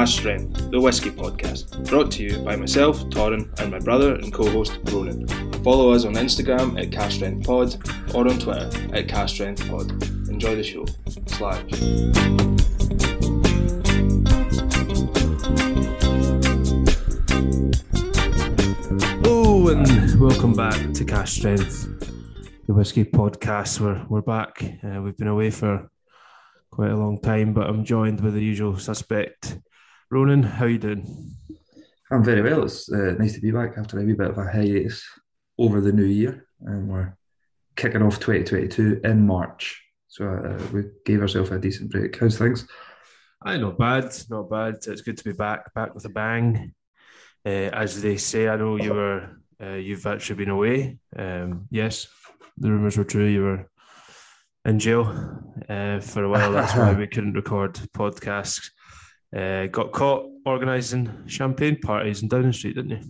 Cask Strength, the Whiskey Podcast, brought to you by myself, Torin, and my brother and co host, Ronan. Follow us on Instagram at Cask Strength Pod or on Twitter at Cask Strength Pod. Enjoy the show. Slash. And welcome back to Cask Strength, the Whiskey Podcast. We're, we're back. Uh, we've been away for quite a long time, but I'm joined with the usual suspect. Ronan, how you doing? I'm very well. It's uh, nice to be back after a wee bit of a hiatus over the new year, and we're kicking off 2022 in March. So uh, we gave ourselves a decent break. How's things? I not bad, not bad. It's good to be back, back with a bang. Uh, as they say, I know you were, uh, you've actually been away. Um, yes, the rumours were true. You were in jail uh, for a while. That's why we couldn't record podcasts. Uh, got caught organising champagne parties in Downing Street, didn't you?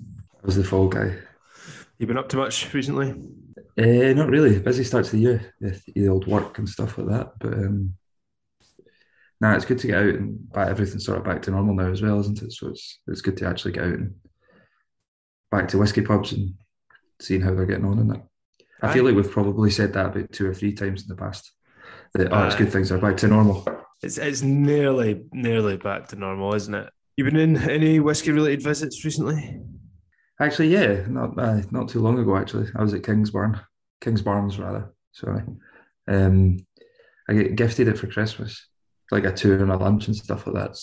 I was the fall guy. You been up to much recently? Uh, not really. Busy start to the year with the old work and stuff like that. But um, now nah, it's good to get out and back, everything sort of back to normal now as well, isn't it? So it's it's good to actually get out and back to whiskey pubs and seeing how they're getting on in that. I feel like we've probably said that about two or three times in the past. That oh, it's good things are back to normal. It's it's nearly nearly back to normal, isn't it? You been in any whiskey related visits recently? Actually, yeah, not uh, not too long ago. Actually, I was at Kingsburn, Kingsbarns rather. Sorry, um, I get gifted it for Christmas, like a tour and a lunch and stuff like that.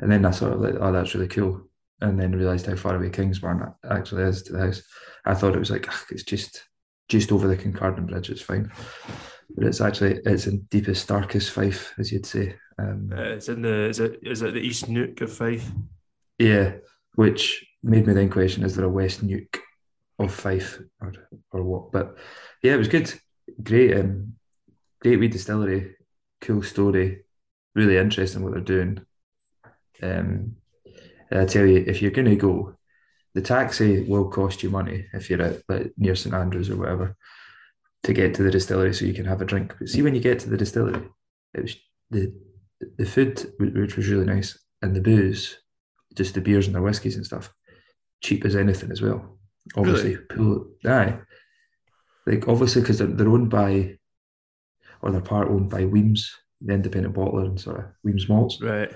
And then I sort of like, oh, that's really cool. And then realised how far away Kingsburn actually is to the house. I thought it was like it's just just over the Kincardine Bridge. It's fine, but it's actually it's in deepest, darkest Fife, as you'd say. Um, uh, it's in the is it is it the East Neuk of Fife? Yeah, which made me then question: Is there a West Neuk of Fife or or what? But yeah, it was good, great, um, great wee distillery, cool story, really interesting what they're doing. Um, I tell you, if you're going to go, the taxi will cost you money if you're at like, near St Andrews or whatever to get to the distillery so you can have a drink. But see, when you get to the distillery, it was the the food which was really nice and the booze, just the beers and the whiskies and stuff, cheap as anything as well. Obviously, really? pool, aye, like obviously because they're, they're owned by, or they're part owned by Wemyss, the independent bottler and sort of Wemyss malts, right?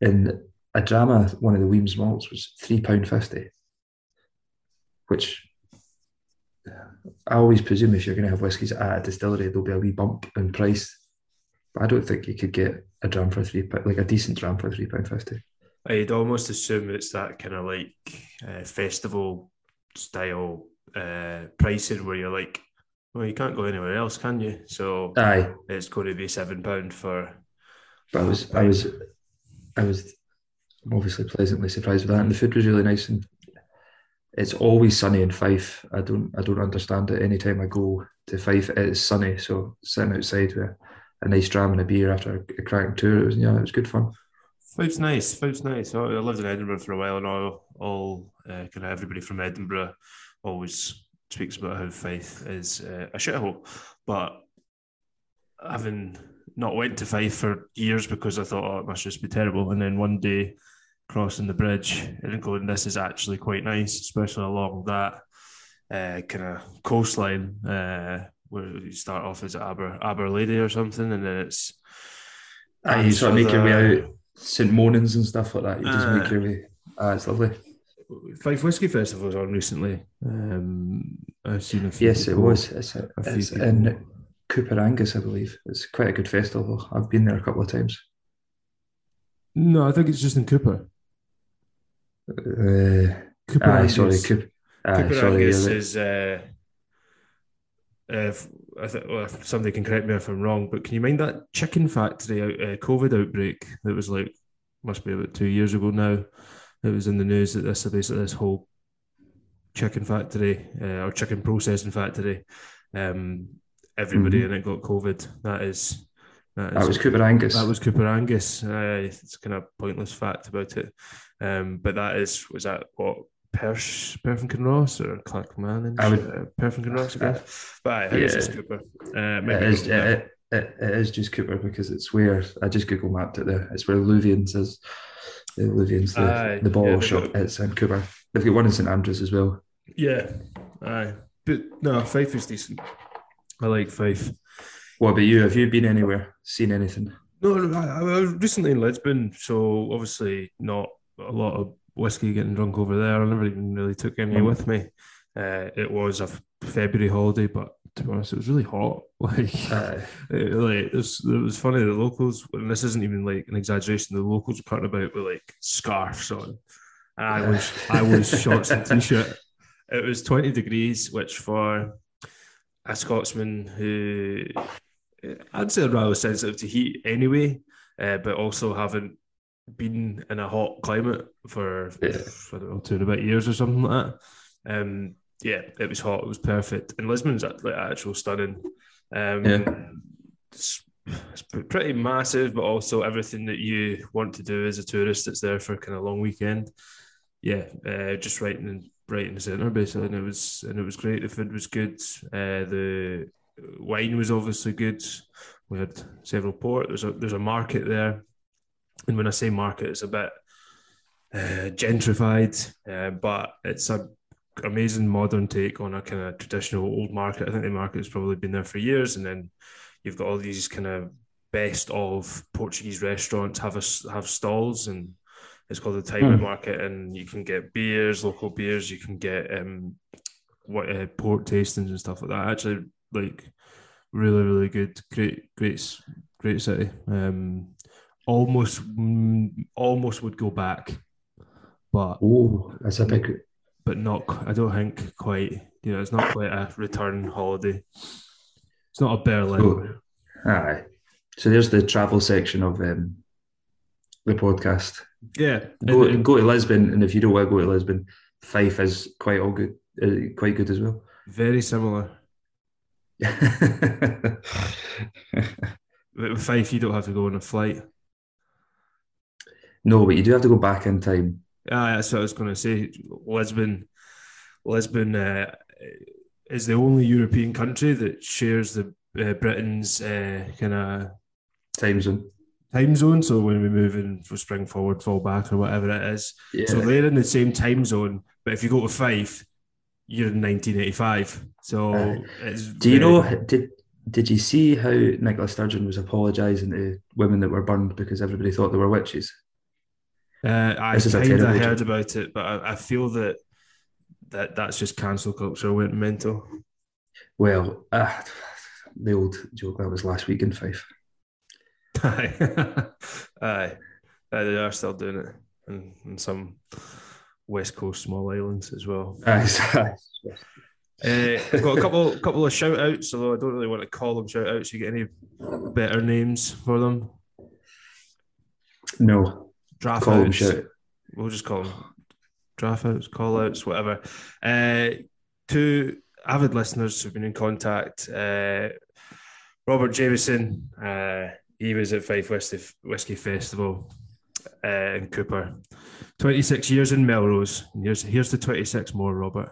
And a drama, one of the Wemyss malts was three pound fifty, which I always presume if you're going to have whiskies at a distillery, there'll be a wee bump in price. But I don't think you could get a dram for three like a decent dram for three pound fifty. I'd almost assume it's that kind of like uh, festival style uh, pricing where you're like, well, you can't go anywhere else, can you? So aye, it's going to be seven pound for. But I was, I was, I was obviously pleasantly surprised with that, and the food was really nice. And it's always sunny in Fife. I don't, I don't understand it. Anytime I go to Fife, it is sunny. So sitting outside with a nice dram and a beer after a, cracking tour, it was yeah, it was good fun. Fife's nice. Fife's nice. I lived in Edinburgh for a while, and all, all uh, kind of everybody from Edinburgh always speaks about how Fife is uh, a shithole. But having not went to Fife for years because I thought, oh, it must just be terrible, and then one day crossing the bridge and going, this is actually quite nice, especially along that uh, kind of coastline uh, where you start off as Aber Aberlady or something, and then it's. Uh, you sort of make your way out St Monans and stuff like that. You just make your way. Ah, it's lovely. Fife Whiskey Festival was on recently. Um, I've seen a few. Yes, people, it was. It's, a, it's in Coupar Angus, I believe. It's quite a good festival. I've been there a couple of times. No, I think it's just in Cupar. Uh, Cooper aye, Angus. sorry, Cupar. Aye, Cupar sorry, Angus is. Uh, if, well, if somebody can correct me if I'm wrong, but can you mind that chicken factory out, uh, COVID outbreak that was like must be about two years ago now? It was in the news that this basically this whole chicken factory uh, or chicken processing factory, um, everybody mm-hmm. in it got COVID. That is that, that was Coupar Angus. That was Coupar Angus. Uh, it's kind of pointless fact about it, um, but that is was that what Perth Perth Ross or Clackmannan? I would uh, Perth Ross, I guess. But I, yeah, it's just Cupar. Uh, it is. It, it, it is just Cupar because it's where I just Google mapped it there. It's where Luvians is. The Luvians, the, Aye, the bottle yeah, shop got- at St Cupar. They've got one in St Andrews as well. Yeah, aye. But no, Fife is decent. I like Fife. What about you? Have you been anywhere? Seen anything? No, no, I, I was recently in Lisbon, so obviously not a lot of whiskey getting drunk over there. I never even really took any Mm. with me. Uh, it was a February holiday, but to be honest, it was really hot. Like, Uh, it, like it was, it was funny. The locals, and this isn't even like an exaggeration. The locals were cutting about with like scarves on, and I was I was shorts and t-shirt. It was twenty degrees, which for a Scotsman who I'd say rather sensitive to heat anyway, uh, but also haven't been in a hot climate for Yeah. I don't know two and a bit years or something like that. Um, yeah, it was hot. It was perfect. And Lisbon's like actual stunning. Um, Yeah. it's, it's pretty massive, but also everything that you want to do as a tourist. It's there for kind of long weekend. Yeah, uh, just right in right in the centre basically, and it was and it was great. The food was good. Uh, the wine was obviously good. We had several port. There's a there's a market there, and when I say market, it's a bit uh, gentrified, uh, but it's a amazing modern take on a kind of traditional old market. I think the market has probably been there for years, and then you've got all these kind of best of Portuguese restaurants have a, have stalls, and it's called the Time Hmm. Market, and you can get beers, local beers. You can get um, what uh, port tastings and stuff like that. Actually, like really, really good. Great, great, great city. Um, almost, mm, almost would go back, but oh, that's a big. but not. I don't think quite. You know, it's not quite a return holiday. It's not a Berlin. Oh, aye. So there's the travel section of um, the podcast. Yeah, Go, and- go to Lisbon, and if you don't want to go to Lisbon, Fife is quite all good, uh, quite good as well. very similar. But With Fife, you don't have to go on a flight. No, but you do have to go back in time. Ah, that's what I was going to say. Lisbon, Lisbon uh, is the only European country that shares the uh, Britain's uh, kind of Time zone. time zone. So when we move in for spring forward, fall back, or whatever it is, Yeah. so they're in the same time zone. But if you go to Fife, you're in 1985. So it's do you very- know? Did Did you see how Nicola Sturgeon was apologising to women that were burned because everybody thought they were witches? Uh, I kind of heard about it, but I, I feel that that that's just cancel culture went mental. Well, ah, the old joke that was last week in Fife. Aye, aye, Aye, they are still doing it in, in some west coast small islands as well. Aye, Uh, I've got a couple couple of shout outs, although I don't really want to call them shout outs. You get any better names for them? no, Draft call outs. We'll just call them draft outs, call outs, whatever. Uh, two avid listeners who've been in contact. Uh, Robert Jameson, uh, he was at Fife Whiskey, Whiskey Festival uh, in Cupar. 26 years in Melrose. Here's, here's the 26 more, Robert.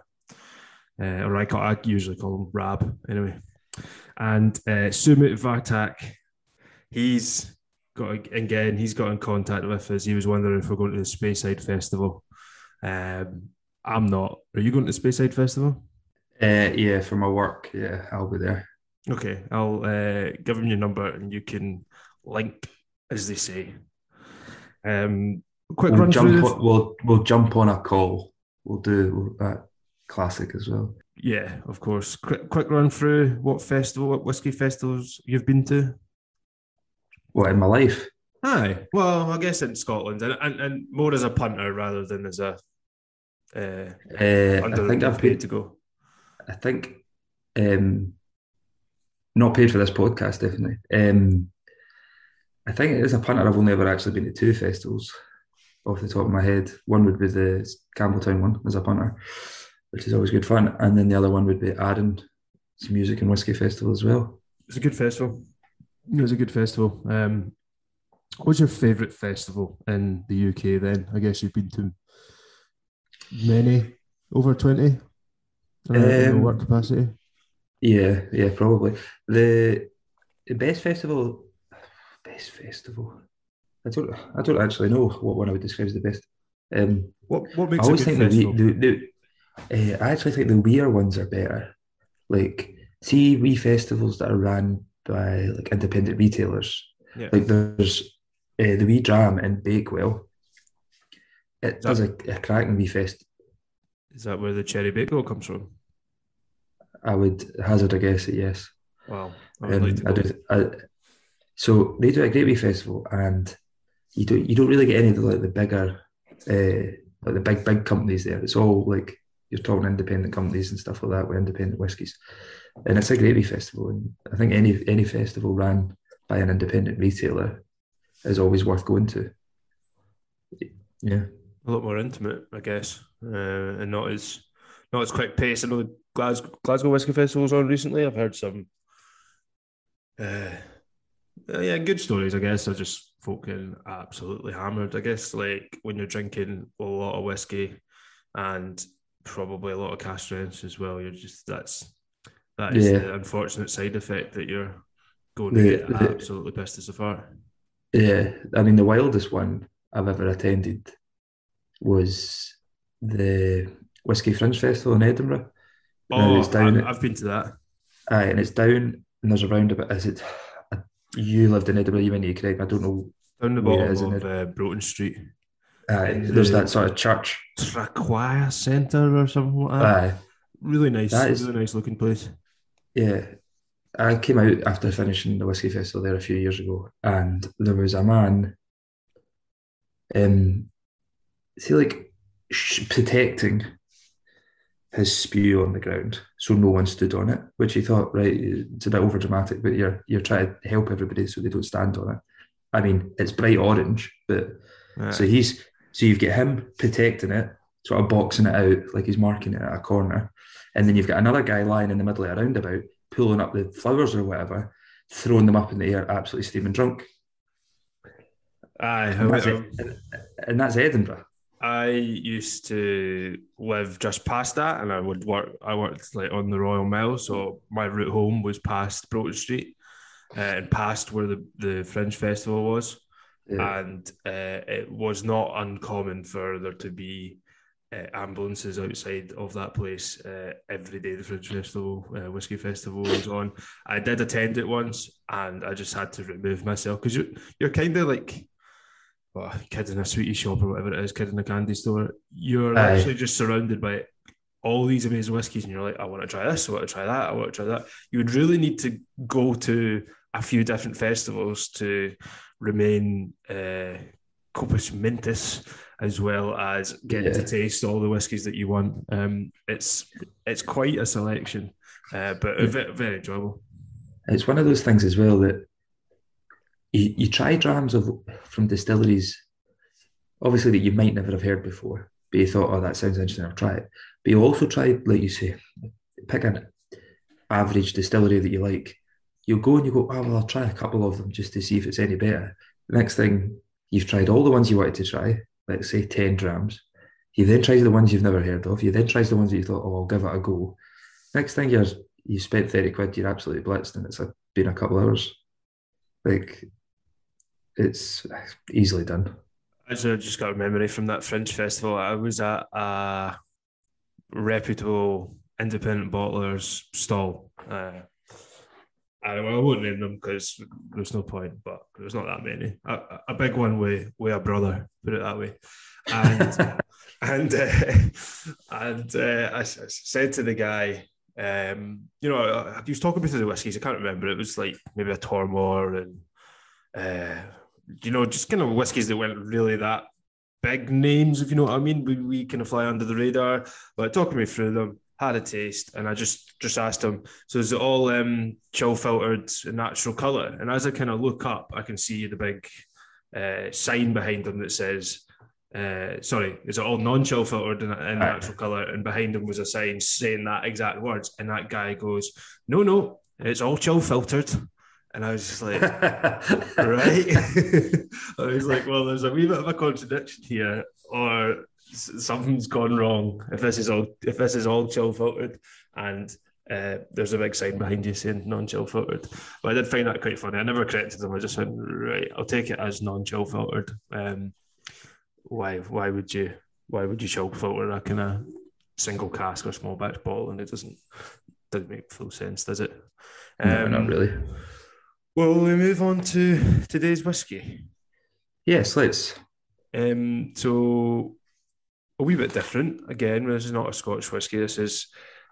Uh, or I, call, I usually call him Rab, anyway. And uh, Sumit Vartak, he's got again, he's got in contact with us. He was wondering if we're going to the Speyside Festival. Um, I'm not. Are you going to the Speyside Festival? Uh, yeah, for my work, yeah, I'll be there. Okay, I'll uh, give him your number and you can link, as they say. Um, quick We'll run jump. through. On, we'll we'll jump on a call. We'll do that classic as well. Yeah, of course. Quick, quick run through what festival, what whiskey festivals you've been to. What in my life? Aye. Well, I guess in Scotland, and, and, and more as a punter rather than as a uh, Uh, I think I've paid to go. I think um, not paid for this podcast, definitely. Um, I think as a punter, I've only ever actually been to two festivals off the top of my head. One would be the Campbeltown one as a punter, which is always good fun, and then the other one would be Arden, it's a music and whiskey festival as well. It's a good festival. It was a good festival. Um, what's your favourite festival in the UK? Then I guess you've been to many over twenty uh, in Um, work capacity. Yeah, yeah, probably the the best festival. Best festival. I don't. I don't actually know what one I would describe as the best. Um, What what I makes a always good think the festival? wee, the, the uh, I actually think the weir ones are better. Like, see, wee festivals that are ran by like independent retailers. Yeah. Like, there's uh, the wee dram in Bakewell. It Is does a, a cracking wee fest. is that where the cherry bagel comes from? I would hazard a guess at yes. Wow, I would like Um, I do. I, so they do a great wee festival, and you don't you don't really get any of the like the bigger, uh, like the big big companies there. It's all like you're talking independent companies and stuff like that with independent whiskies, and it's a great wee festival. And I think any any festival ran by an independent retailer is always worth going to. Yeah, A lot more intimate, I guess, uh, and not as not as quick pace. I know the Glasgow, Glasgow Whiskey Festival's on recently. I've heard some, uh, yeah, good stories. I guess are just getting absolutely hammered. I guess like when you're drinking a lot of whiskey and probably a lot of cask strengths as well. You're just that's that is yeah. the unfortunate side effect that you're going to get the absolutely pissed as a fart. yeah. I mean, the wildest one I've ever attended was the Whiskey Fringe Festival in Edinburgh. Oh, it's down I, I've been to that. Aye, and it's down, and there's a roundabout. Is it? You lived in Edinburgh, you need to me. I don't know Down the bottom is of uh, Broughton Street Aye, in there's that sort of church. Traquair Centre or something like that. Aye, Really nice, that is, really nice looking place. Yeah. I came out after finishing the Whiskey Festival there a few years ago, and there was a man, um, see, like sh- protecting his spew on the ground so no one stood on it, which he thought, right, it's a bit over dramatic, but you're you're trying to help everybody so they don't stand on it. I mean, it's bright orange, but So he's so you've got him protecting it, sort of boxing it out like he's marking it at a corner, and then you've got another guy lying in the middle of a roundabout, pulling up the flowers or whatever, throwing them up in the air, absolutely steaming drunk, Aye, and that's and, and that's Edinburgh. I used to live just past that, and I would work. I worked like on the Royal Mile, so my route home was past Broughton Street uh, and past where the the Fringe Festival was. Yeah, and uh, it was not uncommon for there to be uh, ambulances outside of that place uh, every day the Fringe Festival, uh, Whiskey Festival was on. I did attend it once and I just had to remove myself because you're, you're kind of like, well, a kid in a sweetie shop or whatever it is, kid in a candy store. You're aye, literally just surrounded by all these amazing whiskies and you're like, I want to try this, I want to try that, I want to try that. You would really need to go to a few different festivals to remain uh, Compos Mentis as well as get to taste all the whiskies that you want. Um, it's it's quite a selection, uh, but yeah. very, very enjoyable. It's one of those things as well that you, you try drams of from distilleries, obviously that you might never have heard before, but you thought, oh, that sounds interesting, I'll try it. But you also try, like you say, pick an average distillery that you like. You'll go and you go, oh, well, I'll try a couple of them just to see if it's any better. Next thing, you've tried all the ones you wanted to try, let's say 10 drams. You then try the ones you've never heard of. You then try the ones that you thought, oh, I'll give it a go. Next thing you're, you spent 30 quid, you're absolutely blitzed, and it's a, been a couple hours. Like, it's easily done. I just got a memory from that Fringe Festival. I was at a reputable independent bottler's stall. Uh, I, well, I won't name them because there's no point, but there's not that many. A, a big one with, with a brother, put it that way. And and uh, and uh, I, I said to the guy, um, you know, uh, he was talking about the whiskies. I can't remember. It was like maybe a Tormore and uh, you know, just kind of whiskies that weren't really that big names, if you know what I mean. We, we kind of fly under the radar. But talking me through them, had a taste, and I just just asked him, so is it all um, chill filtered natural colour? And as I kind of look up, I can see the big uh, sign behind him that says, uh, sorry, is it all non-chill filtered in, in Aye. natural colour? And behind him was a sign saying that exact words. And that guy goes, no, no, it's all chill filtered. And I was just like, right? I was like, well, there's a wee bit of a contradiction here, or something's gone wrong. If this is all, if this is all chill filtered, and uh, there's a big sign behind you saying non-chill filtered. But I did find that quite funny. I never corrected them. I just went right. I'll take it as non-chill filtered. Um, why? Why would you? Why would you chill filter a kind of single cask or small batch bottle? And it doesn't doesn't make full sense, does it? Um, no, not um, really. Well, we move on to today's whiskey. Yes, let's. Um, so a wee bit different. Again, this is not a Scotch whiskey. This is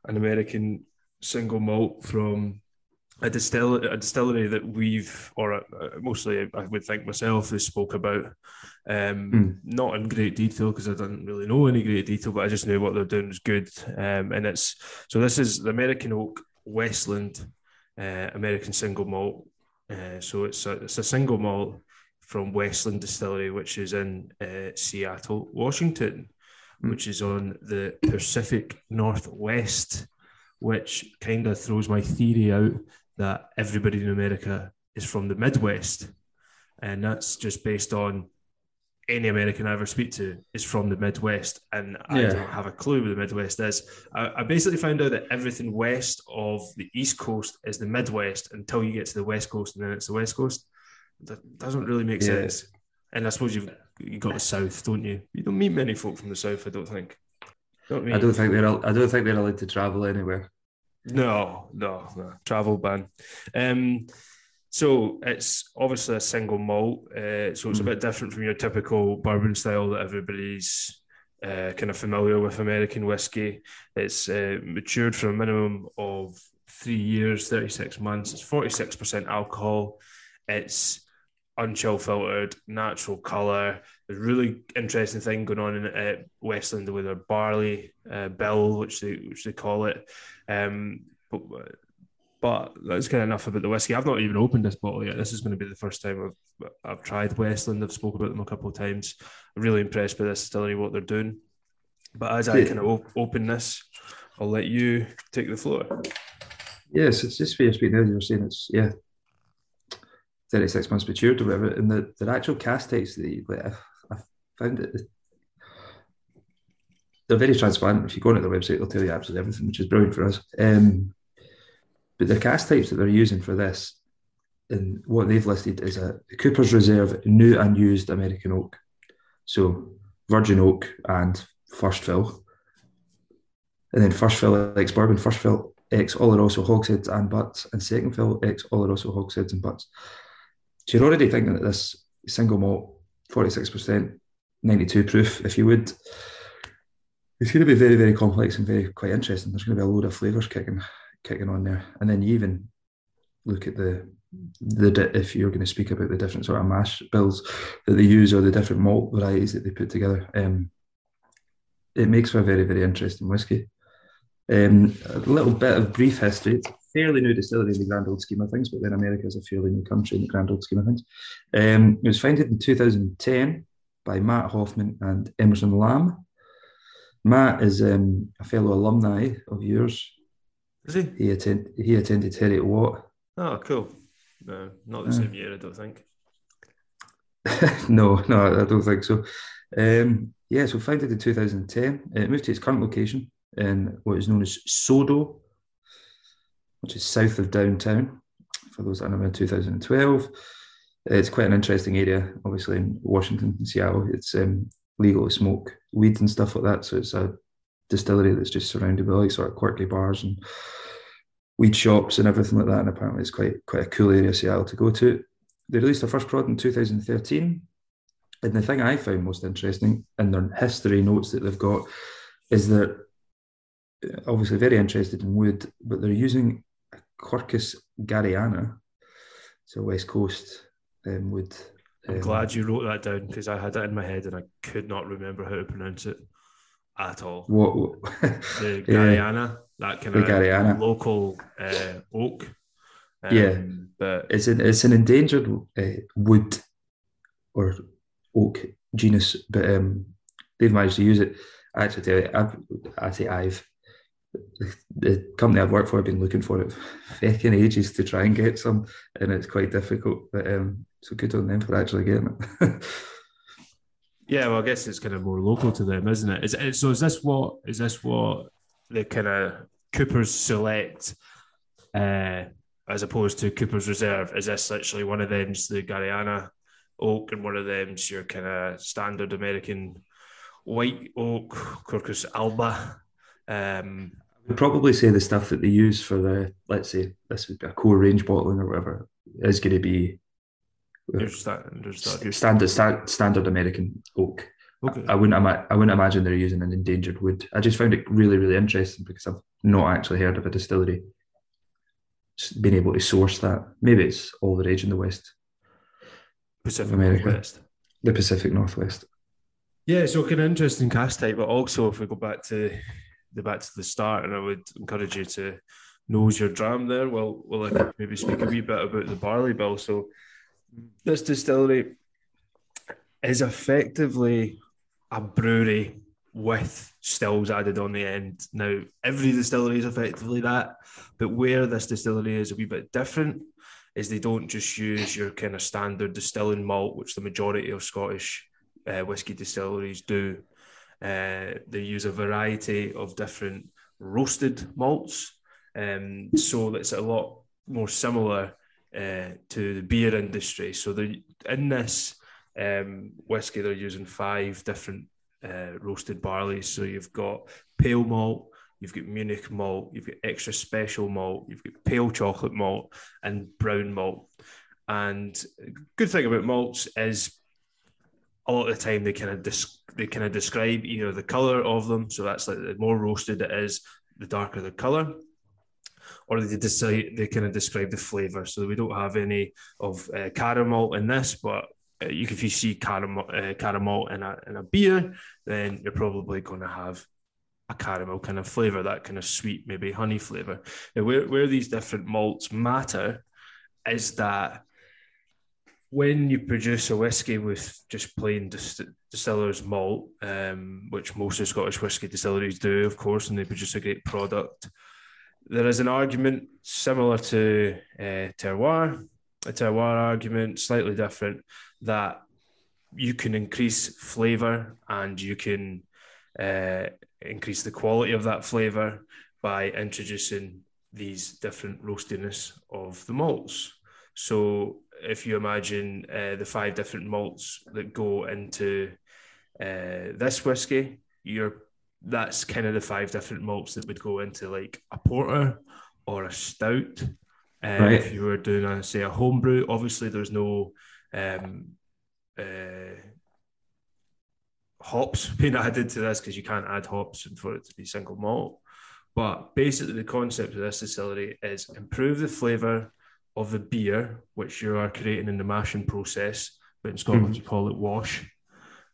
an American single malt from a distillery, a distillery that we've, or uh, mostly I would think myself, has spoke about. Um, mm. Not in great detail because I didn't really know any great detail, but I just knew what they're doing was good. Um, and it's so this is the American Oak Westland uh, American single malt. Uh, so it's a, it's a single malt from Westland Distillery, which is in uh, Seattle, Washington. Mm. which is on the Pacific Northwest, which kind of throws my theory out that everybody in America is from the Midwest. And that's just based on any American I ever speak to is from the Midwest, and I don't have a clue where the Midwest is. I, I, basically found out that everything west of the East Coast is the Midwest until you get to the West Coast, and then it's the West Coast. That doesn't really make yeah. sense. And I suppose you've you got the South, don't you? You don't meet many folk from the South, I don't think. Don't I don't think they're. I don't think they're allowed to travel anywhere. No, no, no. travel ban. Um, so it's obviously a single malt, uh, so it's mm. a bit different from your typical bourbon style that everybody's uh, kind of familiar with American whiskey. It's uh, matured for a minimum of three years, 36 months. It's 46% alcohol. It's unchill filtered, natural colour. There's a really interesting thing going on in uh, Westland with their barley uh, bill, which they which they call it. Um, but but that's kind of enough about the whiskey. I've not even opened this bottle yet. This is going to be the first time I've I've tried Westland. I've spoken about them a couple of times. I'm really impressed by this distillery, what they're doing. But as I kind of op- open this, I'll let you take the floor. Yes, it's just fair speaking. You were saying it's yeah, thirty six months matured or whatever, and the, the actual cask types that you, like, I, I found it. They're very transparent. If you go onto their website, they'll tell you absolutely everything, which is brilliant for us. Um, but the cask types that they're using for this, and what they've listed is a Cooper's Reserve new and used American oak. So virgin oak and first fill. And then first fill ex bourbon, first fill ex Oloroso hogsheads and butts, and second fill ex Oloroso hogsheads and butts. So you're already thinking that this single malt, 46%, 92 proof, if you would, it's going to be very, very complex and very quite interesting. There's going to be a load of flavours kicking kicking on there. And then you even look at the the if you're going to speak about the different sort of mash bills that they use or the different malt varieties that they put together, um, it makes for a very very interesting whiskey. Um, a little bit of brief history. Fairly new distillery in the grand old scheme of things, but then America is a fairly new country in the grand old scheme of things. Um, it was founded in 2010 by Matt Hoffman and Emerson Lamb. Matt is um, a fellow alumni of yours is he? He, attend, he attended Heriot Watt. Oh, cool. No, not the uh, same year, I don't think. no, no, I don't think so. Um, yeah, so founded in 2010. It moved to its current location in what is known as SoDo, which is south of downtown. For those that know, in 2012, it's quite an interesting area. Obviously, in Washington and Seattle, it's um, legal to smoke weed and stuff like that. So it's a distillery that's just surrounded by like sort of quirky bars and weed shops and everything like that. And apparently, it's quite quite a cool area Seattle to go to. They released their first product in 2013. And the thing I found most interesting in their history notes that they've got is that obviously very interested in wood, but they're using Quercus garryana, so West Coast um, wood. I'm um, glad you wrote that down because I had it in my head and I could not remember how to pronounce it at all. What, what? the Garryana, that kind of Garryana. local uh, oak. Um, yeah, but it's an it's an endangered uh, wood or oak genus, but um, they've managed to use it. I actually tell you, I've, I say I've the company I've worked for have been looking for it fucking ages to try and get some, and it's quite difficult. But um, so good on them for actually getting it. Yeah, well, I guess it's kind of more local to them, isn't it? Is, so? Is this what is this what the kind of Cooper's Select, uh, as opposed to Cooper's Reserve? Is this literally one of them's the Garryana oak and one of them's your kind of standard American white oak, Quercus alba? Um, probably say the stuff that they use for the, let's say, this would be a core range bottling or whatever, is going to be standard, standard, standard American oak. Okay. I, I wouldn't ima- I wouldn't imagine they're using an endangered wood. I just found it really, really interesting because I've not actually heard of a distillery being able to source that. Maybe it's all the rage in the West. Pacific America. Northwest. The Pacific Northwest. Yeah, so kind of interesting cask type, but also if we go back to the back to the start, and I would encourage you to nose your dram there. Well, well, I could maybe speak a wee bit about the barley bill. So this distillery is effectively a brewery with stills added on the end. Now, every distillery is effectively that, but where this distillery is a wee bit different is they don't just use your kind of standard distilling malt, which the majority of Scottish uh, whiskey distilleries do. Uh, they use a variety of different roasted malts, um, so it's a lot more similar uh, to the beer industry. So they in this um, whiskey, they're using five different uh, roasted barley. So you've got pale malt, you've got Munich malt, you've got extra special malt, you've got pale chocolate malt, and brown malt. And good thing about malts is a lot of the time they kind of dis- they kind of describe either the color of them, so that's like the more roasted it is, the darker the color, or they decide they kind of describe the flavor. So we don't have any of uh, caramel in this, but uh, you if you see caramel uh, caramel in a in a beer, then you're probably going to have a caramel kind of flavor, that kind of sweet, maybe honey flavor. Now, where where these different malts matter is that when you produce a whiskey with just plain distiller's malt, um, which most of Scottish whiskey distilleries do, of course, and they produce a great product, there is an argument similar to uh, terroir, a terroir argument, slightly different, that you can increase flavour and you can uh, increase the quality of that flavour by introducing these different roastiness of the malts. So if you imagine uh, the five different malts that go into uh, this whiskey, you're that's kind of the five different malts that would go into like a porter or a stout. Uh, right. If you were doing, a, say, a homebrew, obviously there's no um, uh, hops being added to this because you can't add hops for it to be single malt. But basically, the concept of this distillery is improve the flavour of the beer, which you are creating in the mashing process. But in Scotland, mm-hmm. you call it wash.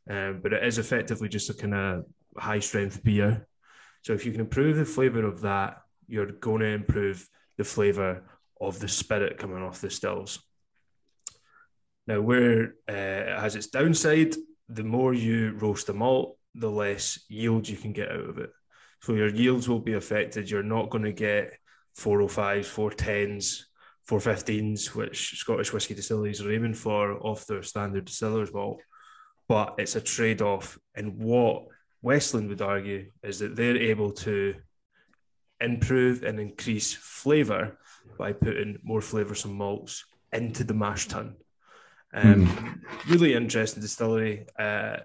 Um, but it is effectively just a kind of high strength beer. So if you can improve the flavor of that, you're going to improve the flavor of the spirit coming off the stills. Now, where uh, it has its downside, the more you roast the malt, the less yield you can get out of it. So your yields will be affected. You're not going to get 405s, 410s, 415s, which Scottish whisky distilleries are aiming for off their standard distiller's malt. But it's a trade off. And what Westland would argue is that they're able to improve and increase flavour by putting more flavoursome malts into the mash tun. Um, mm. Really interesting distillery. Uh,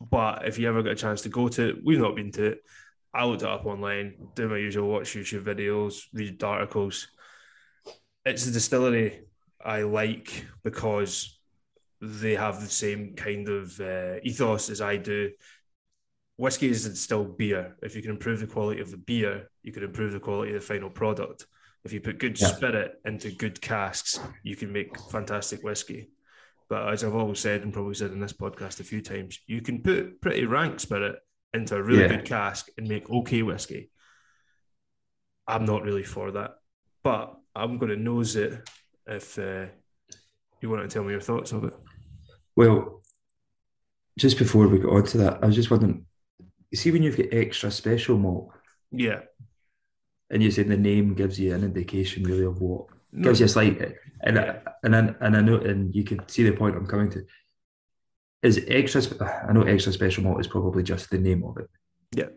but if you ever get a chance to go to it, we've not been to it. I looked it up online, do my usual watch YouTube videos, read articles. It's a distillery I like because they have the same kind of uh, ethos as I do whiskey is still beer. If you can improve the quality of the beer, you can improve the quality of the final product. If you put good yeah. spirit into good casks, you can make fantastic whiskey. But as I've always said, and probably said in this podcast a few times, you can put pretty rank spirit into a really yeah. good cask and make okay whiskey. I'm not really for that, but I'm going to nose it if uh, you want to tell me your thoughts of it. Well, just before we got on to that, I was just wondering you see when you've got extra special malt, yeah, and you said the name gives you an indication really of what no. gives you a slight and yeah. and and, and I know and you can see the point I'm coming to. Is extra? I know extra special malt is probably just the name of it. Yeah.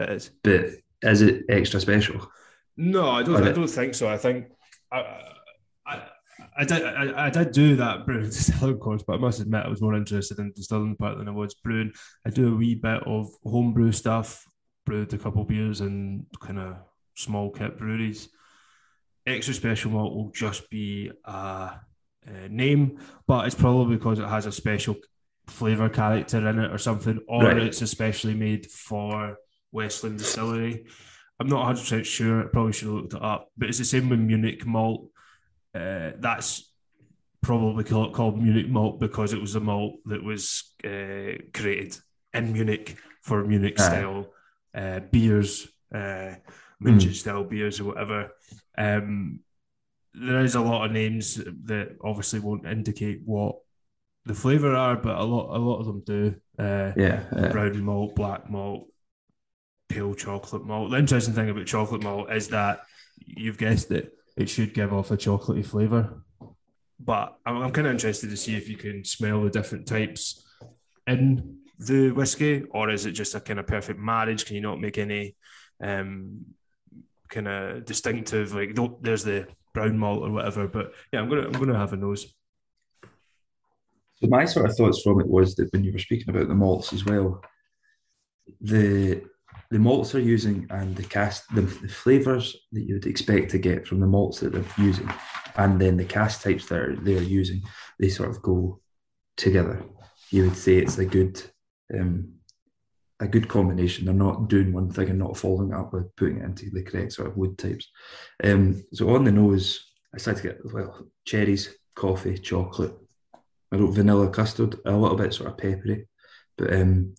It is. But is it extra special? No, I don't. I don't think so. I think I, I, I did. I, I did do that brewing distilling course, but I must admit I was more interested in distilling part than I was brewing. I do a wee bit of homebrew stuff. Brewed a couple beers in kind of small kit breweries. Extra special malt will just be a, a name, but it's probably because it has a special flavor character in it or something, or right. it's especially made for Westland Distillery. I'm not 100 percent sure. I probably should have looked it up, but it's the same with Munich malt. Uh, that's probably called, called, Munich malt because it was a malt that was uh, created in Munich for Munich style uh, beers, uh, München mm. style beers or whatever. Um, there is a lot of names that obviously won't indicate what the flavour are, but a lot a lot of them do. Uh, yeah, brown malt, black malt, pale chocolate malt. The interesting thing about chocolate malt is that you've guessed it, it should give off a chocolatey flavour. But I'm, I'm kind of interested to see if you can smell the different types in the whiskey, or is it just a kind of perfect marriage? Can you not make any um, kind of distinctive like there's the brown malt or whatever? But yeah, I'm gonna I'm gonna have a nose. So my sort of thoughts from it was that when you were speaking about the malts as well, the the malts they're using and the cast the, the flavors that you would expect to get from the malts that they're using. And then the cask types that are, they're using they sort of go together. You would say it's a good um, a good combination. They're not doing one thing and not following up with putting it into the correct sort of wood types. Um, so on the nose i started to get well cherries coffee chocolate. I wrote vanilla custard a little bit sort of peppery but um,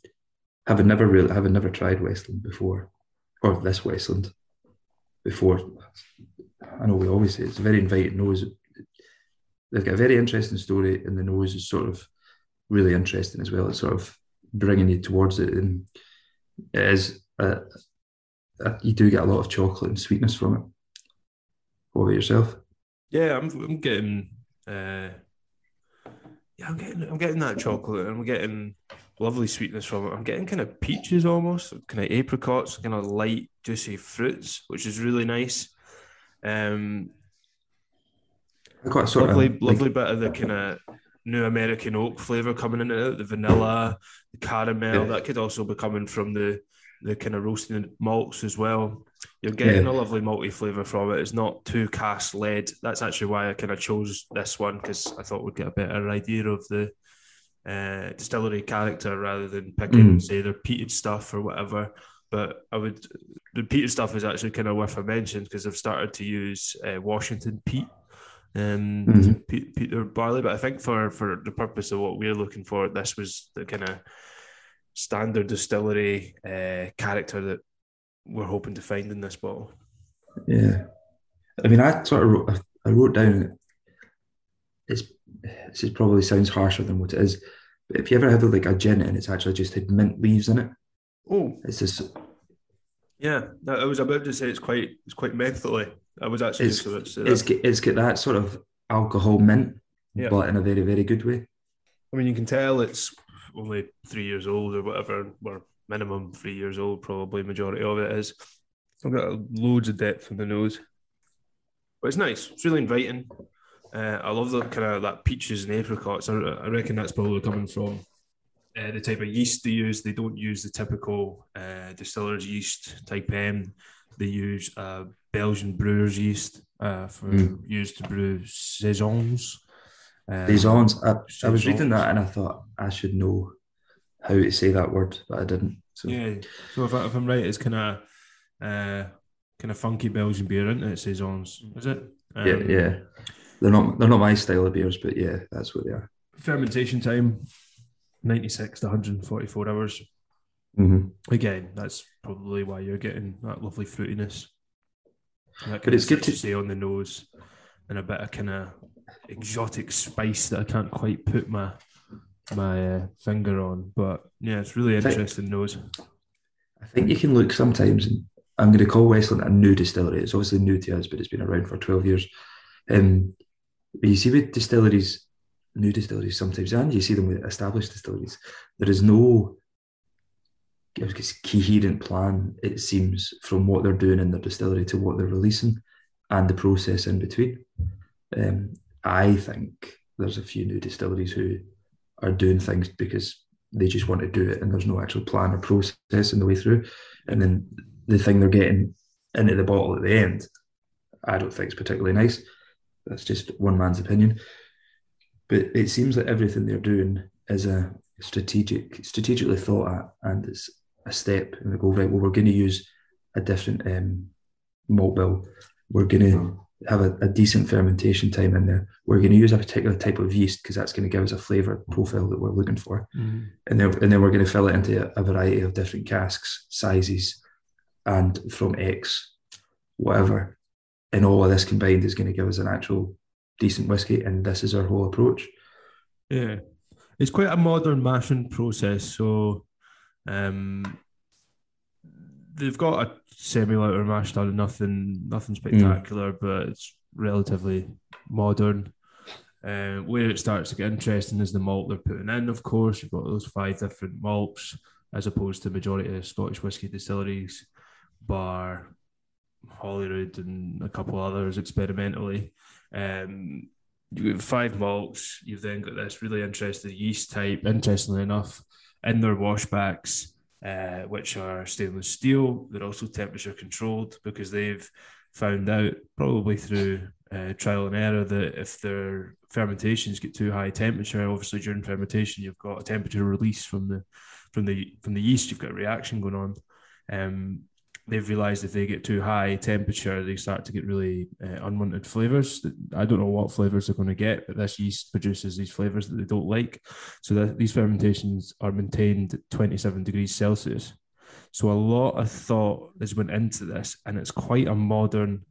having never really having never tried Westland before, or this Westland before. I know we always say it's a very inviting nose. They've got a very interesting story, and the nose is sort of really interesting as well. It's sort of bringing you towards it, and it is. A, a, you do get a lot of chocolate and sweetness from it. What about yourself? Yeah, I'm. I'm getting. Uh, yeah, I'm getting. I'm getting that chocolate. And I'm getting lovely sweetness from it. I'm getting kind of peaches almost, kind of apricots, kind of light, juicy fruits, which is really nice. Um, quite sort lovely, of, like... lovely bit of the kind of new American oak flavor coming in it, the vanilla, the caramel. Yeah. That could also be coming from the the kind of roasting malts as well. You're getting yeah. a lovely malty flavour from it. It's not too cast lead. That's actually why I kind of chose this one because I thought we'd get a better idea of the uh, distillery character rather than picking, mm. say, their peated stuff or whatever. But I would, the peated stuff is actually kind of worth a mention because I've started to use uh, Washington peat um, mm-hmm. peat, peat barley. But I think for for the purpose of what we're looking for, this was the kind of standard distillery uh, character that we're hoping to find in this bottle. Yeah, I mean, I sort of wrote, I wrote down it's this probably sounds harsher than what it is, but if you ever had like a gin and it's actually just had mint leaves in it, oh, it's just yeah. I was about to say it's quite it's quite mentally. I was actually it's it's, it's, it's got that sort of alcohol mint, yeah. but in a very very good way. I mean, you can tell it's only three years old or whatever, or minimum three years old, probably majority of it is. I've got loads of depth in the nose, but it's nice. It's really inviting. Uh, I love the kind of that peaches and apricots. I, I reckon that's probably coming from uh, the type of yeast they use. They don't use the typical uh, distiller's yeast type M. They use uh, Belgian brewer's yeast uh, for mm. used to brew saisons. Um, saisons. I, I, was reading that and I thought I should know how to say that word, but I didn't. So. Yeah. So if, I, am right, it's kind of uh, kind of funky Belgian beer, isn't it? Saisons, is it? Um, yeah. Yeah. They're not they're not my style of beers, but yeah, that's what they are. Fermentation time, ninety six to one hundred and forty four hours. Mm-hmm. Again, that's probably why you're getting that lovely fruitiness. but it's good to say on the nose, and a bit of kind of exotic spice that I can't quite put my my uh, finger on. But yeah, it's really interesting nose. I think you can look sometimes. I'm going to call Westland a new distillery. It's obviously new to us, but it's been around for 12 years. Um, you see with distilleries, new distilleries sometimes, and you see them with established distilleries, there is no coherent plan. It seems from what they're doing in their distillery to what they're releasing, and the process in between. Um, I think there's a few new distilleries who are doing things because they just want to do it, and there's no actual plan or process in the way through. And then the thing they're getting into the bottle at the end, I don't think is particularly nice. That's just one man's opinion. But it seems that everything they're doing is a strategic, strategically thought at, and it's a step. And they go right. Well, we're going to use a different um, malt bill. We're going to have a, a, decent fermentation time in there. We're going to use a particular type of yeast because that's going to give us a flavour profile that we're looking for. Mm-hmm. And then and then we're going to fill it into a, a, variety of different casks, sizes, and from X, whatever. And all of this combined is going to give us an actual decent whiskey. And this is our whole approach. Yeah, it's quite a modern mashing process. So, um, they've got a semi-lauter mash tun, nothing, nothing spectacular, mm. but it's relatively modern. Uh, where it starts to get interesting is the malt they're putting in. Of course, you've got those five different malts, as opposed to the majority of Scottish whisky distilleries, bar, Holyrood, and a couple others experimentally. Um, you have got five malts. You've then got this really interesting yeast type. Interestingly enough, in their washbacks, uh, which are stainless steel. They're also temperature controlled because they've found out, probably through uh, trial and error, that if their fermentations get too high temperature, obviously during fermentation, you've got a temperature release from the from the from the yeast. You've got a reaction going on. Um, they've realized if they get too high temperature, they start to get really uh, unwanted flavors. I don't know what flavors they're going to get, but this yeast produces these flavors that they don't like. So that these fermentations are maintained at 27 degrees Celsius. So a lot of thought has went into this, and it's quite a modern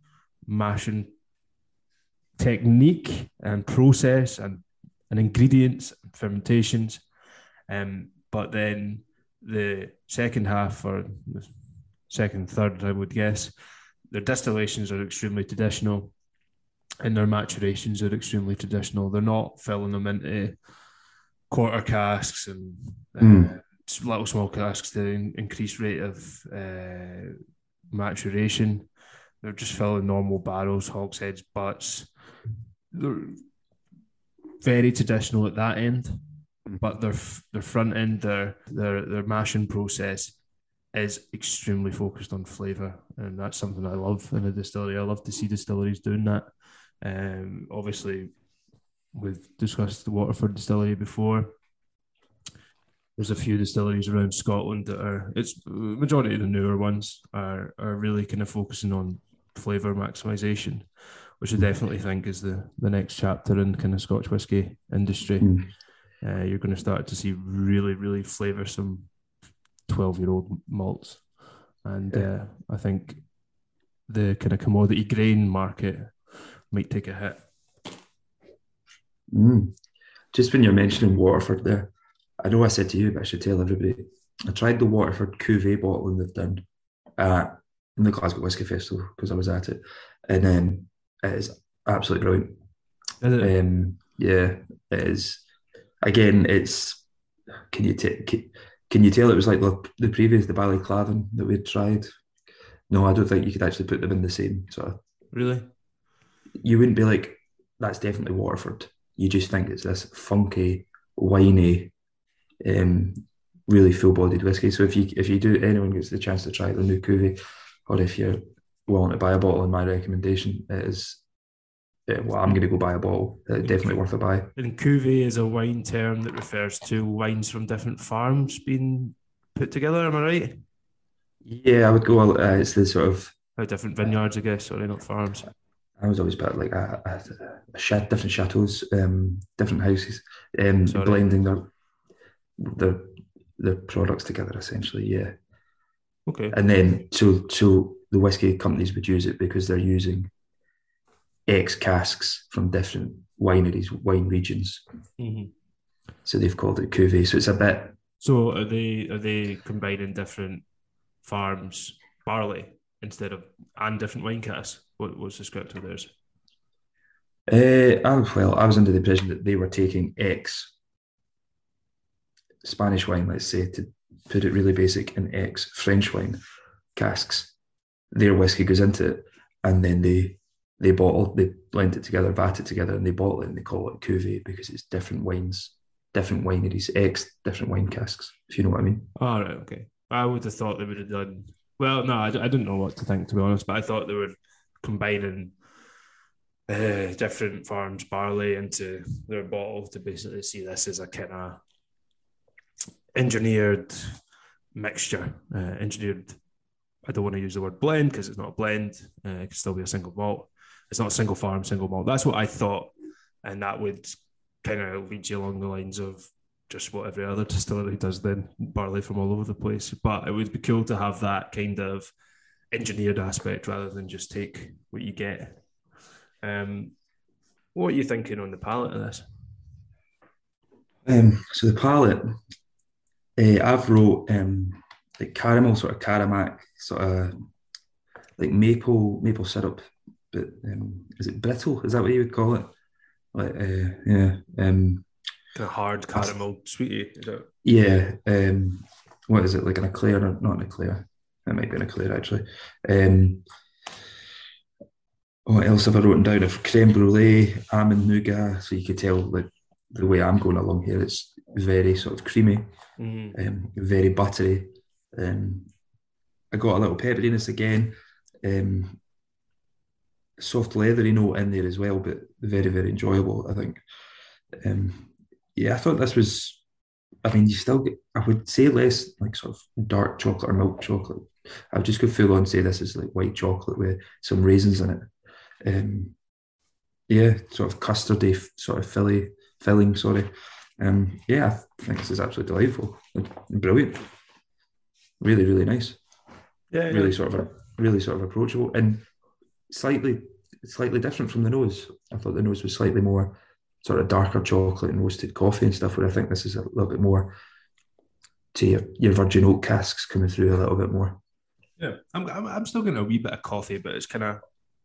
mashing technique and process and, and ingredients and fermentations. Um, but then the second half or second, third, I would guess. Their distillations are extremely traditional, and their maturations are extremely traditional. They're not filling them into quarter casks and mm. uh, little small casks to in- increase rate of uh, maturation. They're just filling normal barrels, hogsheads, butts. They're very traditional at that end, hmm. but their their front end, their their their mashing process is extremely focused on flavour, and that's something I love in a distillery. I love to see distilleries doing that. Um, obviously, we've discussed the Waterford distillery before. There's a few distilleries around Scotland that are. It's majority of the newer ones are are really kind of focusing on flavour maximisation, which I definitely think is the the next chapter in kind of Scotch whisky industry. Mm. Uh, you're going to start to see really, really flavoursome 12 year old malts. And uh, I think the kind of commodity grain market might take a hit. Mm. Just when you're mentioning Waterford there, I know I said to you, but I should tell everybody. I tried the Waterford Cuvée bottling they've done at, in the Glasgow Whisky Festival because I was at it. And then it is absolutely brilliant. Is um, yeah, it is. Again, it's can you take can you tell it was like the, the previous, the Ballykilcavan that we'd tried? No, I don't think you could actually put them in the same sort of. Really? You wouldn't be like, that's definitely Waterford. You just think it's this funky, winey, um, really full-bodied whiskey. So if you if you do, anyone gets the chance to try the new Cuvée, or if you're willing to buy a bottle, in my recommendation it is yeah, well, I'm going to go buy a bottle. Uh, definitely worth a buy. And cuvee is a wine term that refers to wines from different farms being put together. Am I right? Yeah, I would go. Uh, it's the sort of different vineyards, I guess. Sorry, not farms. I was always about like a, a, a different chateaus, um, different houses, um, blending their their their products together. Essentially, yeah. Okay. And then so so the whiskey companies would use it because they're using X casks from different wineries, wine regions. Mm-hmm. So they've called it cuvee. So it's a bit. So are they are they combining different farms barley instead of and different wine casks? What was the script of theirs? Uh, oh, well, I was under the impression that they were taking X Spanish wine, let's say, to put it really basic, and X French wine casks. Their whiskey goes into it, and then they they bottle, they blend it together, vat it together, and they bottle it, and they call it cuvee because it's different wines, different wineries, ex different wine casks. If you know what I mean. All right, okay. I would have thought they would have done well. No, I, I didn't know what to think to be honest, but I thought they were combining uh, different farms barley into their bottle to basically see this as a kind of engineered mixture, uh, engineered. I don't want to use the word blend because it's not a blend. Uh, it could still be a single malt. It's not a single farm, single malt. That's what I thought, and that would kind of lead you along the lines of just what every other distillery does. Then barley from all over the place, but it would be cool to have that kind of engineered aspect rather than just take what you get. Um, what are you thinking on the palate of this? Um, so the palate, uh, I've wrote um, like caramel, sort of caramac, sort of like maple maple syrup, but um, is it brittle? Is that what you would call it? Like, uh, yeah, um, kind of hard caramel sweetie. Is it? Yeah, um, what is it like an eclair? Or not an eclair. It might be an eclair actually. Um, what else have I written down? Of creme brulee, almond nougat. So you could tell like the way I'm going along here. It's very sort of creamy, Mm-hmm. um, very buttery. Um, I got a little pepperiness again. Um, soft leathery note in there as well, but very very enjoyable. I think. Um, yeah, I thought this was. I mean, you still get. I would say less like sort of dark chocolate or milk chocolate. I would just go full on say this is like white chocolate with some raisins in it. Um, yeah, sort of custardy sort of filly filling. Sorry. Um, yeah, I think this is absolutely delightful, brilliant. Really, really nice. Yeah, Really sort of really sort of approachable and slightly slightly different from the nose. I thought the nose was slightly more sort of darker chocolate and roasted coffee and stuff. Where I think this is a little bit more to your, your virgin oak casks coming through a little bit more. Yeah, I'm, I'm, I'm still getting a wee bit of coffee, but it's kind of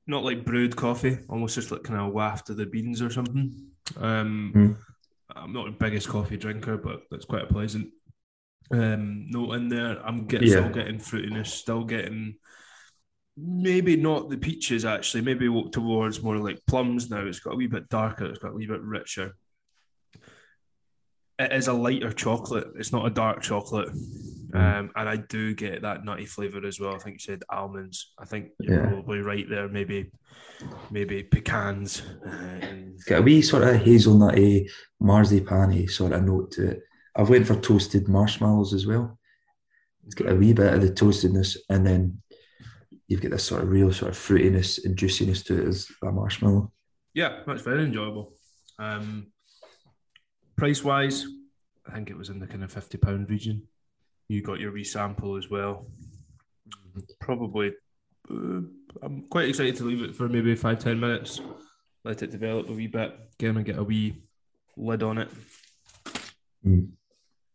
not like brewed coffee, almost just like kind of waft of the beans or something. Um, Mm. I'm not the biggest coffee drinker, but that's quite a pleasant um, note in there. I'm getting Yeah. still getting fruitiness, still getting maybe not the peaches actually, maybe walk towards more like plums now. It's got a wee bit darker, it's got a wee bit richer. It is a lighter chocolate. It's not a dark chocolate. Um, and I do get that nutty flavour as well. I think you said almonds. I think you're Yeah. probably right there. Maybe, maybe pecans. It's got a wee sort of hazelnutty, marzipan sort of note to it. I've went for toasted marshmallows as well. It's got a wee bit of the toastedness, and then you've got this sort of real sort of fruitiness and juiciness to it as a marshmallow. yeah, that's very enjoyable. Um, price wise, I think it was in the kind of fifty pound region. You got your resample as well. Probably, uh, I'm quite excited to leave it for maybe five ten minutes. Let it develop a wee bit. Gonna get a wee lid on it. Mm.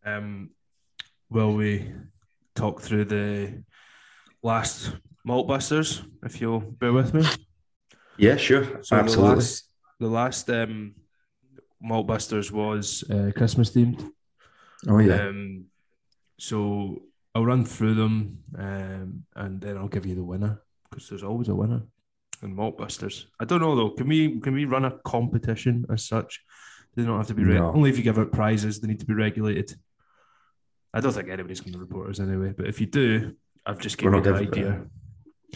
Um, will we talk through the last malt busters? If you'll bear with me. Yeah, sure, So absolutely. the last, the last um, malt busters was uh, Christmas themed. oh yeah, Um, so I'll run through them um, and then I'll give you the winner because there's always a winner in Maltbusters. I don't know though. Can we can we run a competition as such? They don't have to be re- No. only if you give out prizes. They need to be regulated. I don't think anybody's going to report us anyway. But if you do, I've just given you giving- idea.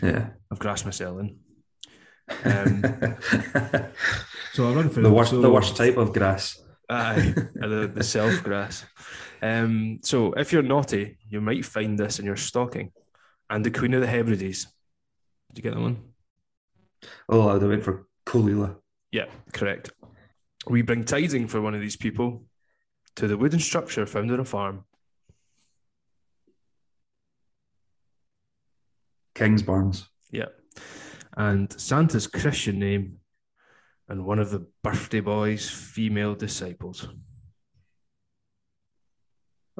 Yeah. I've grasped myself in. Um, so I'll run through the worst, So- the worst type of grass. Aye, the, the self grass. Um, so if you're naughty, you might find this in your stocking. And the Queen of the Hebrides. Did you get that one? Oh, I went for Caol Ila. Yeah, correct. We bring tiding for one of these people to the wooden structure found on a farm. Kingsbarns. Yeah. And Santa's Christian name and one of the birthday boy's female disciples.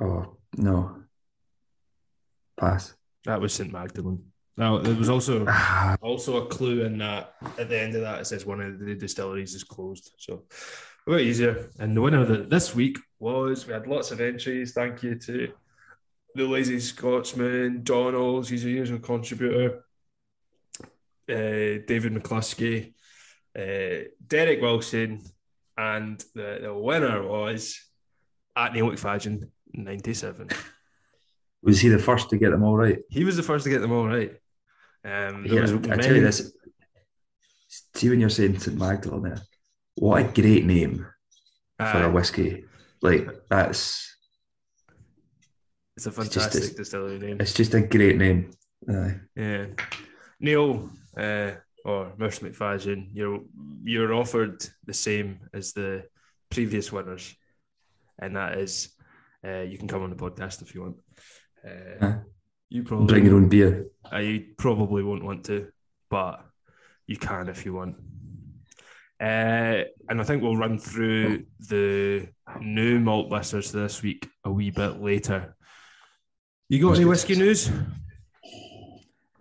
Oh no, pass. That was St. Magdalene. Now, there was also Also, a clue in that at the end of that it says one of the distilleries is closed. So a bit easier. And the winner of the, this week was we had lots of entries. Thank you to the Lazy Scotsman, Donalds, he's a usual contributor. Uh, David McCluskey, uh, Derek Wilson, and the, the winner was at Neil McFadden, 97. Was he the first to get them all right? He was the first to get them all right. Um, there Yeah, was I many- tell you this. See when you're saying St Magdalene there, what a great name for a whiskey. Like it's a It's just fantastic distillery name. it's just a great name. Aye. Yeah, Neil uh, or Mercer McFadden, you're you're offered the same as the previous winners, and that is uh, you can come on the podcast if you want. Uh, Huh? you probably Bring your own beer. I probably won't want to, but you can if you want. Uh, and I think we'll run through the new malt listers this week a wee bit later. You got any whiskey news?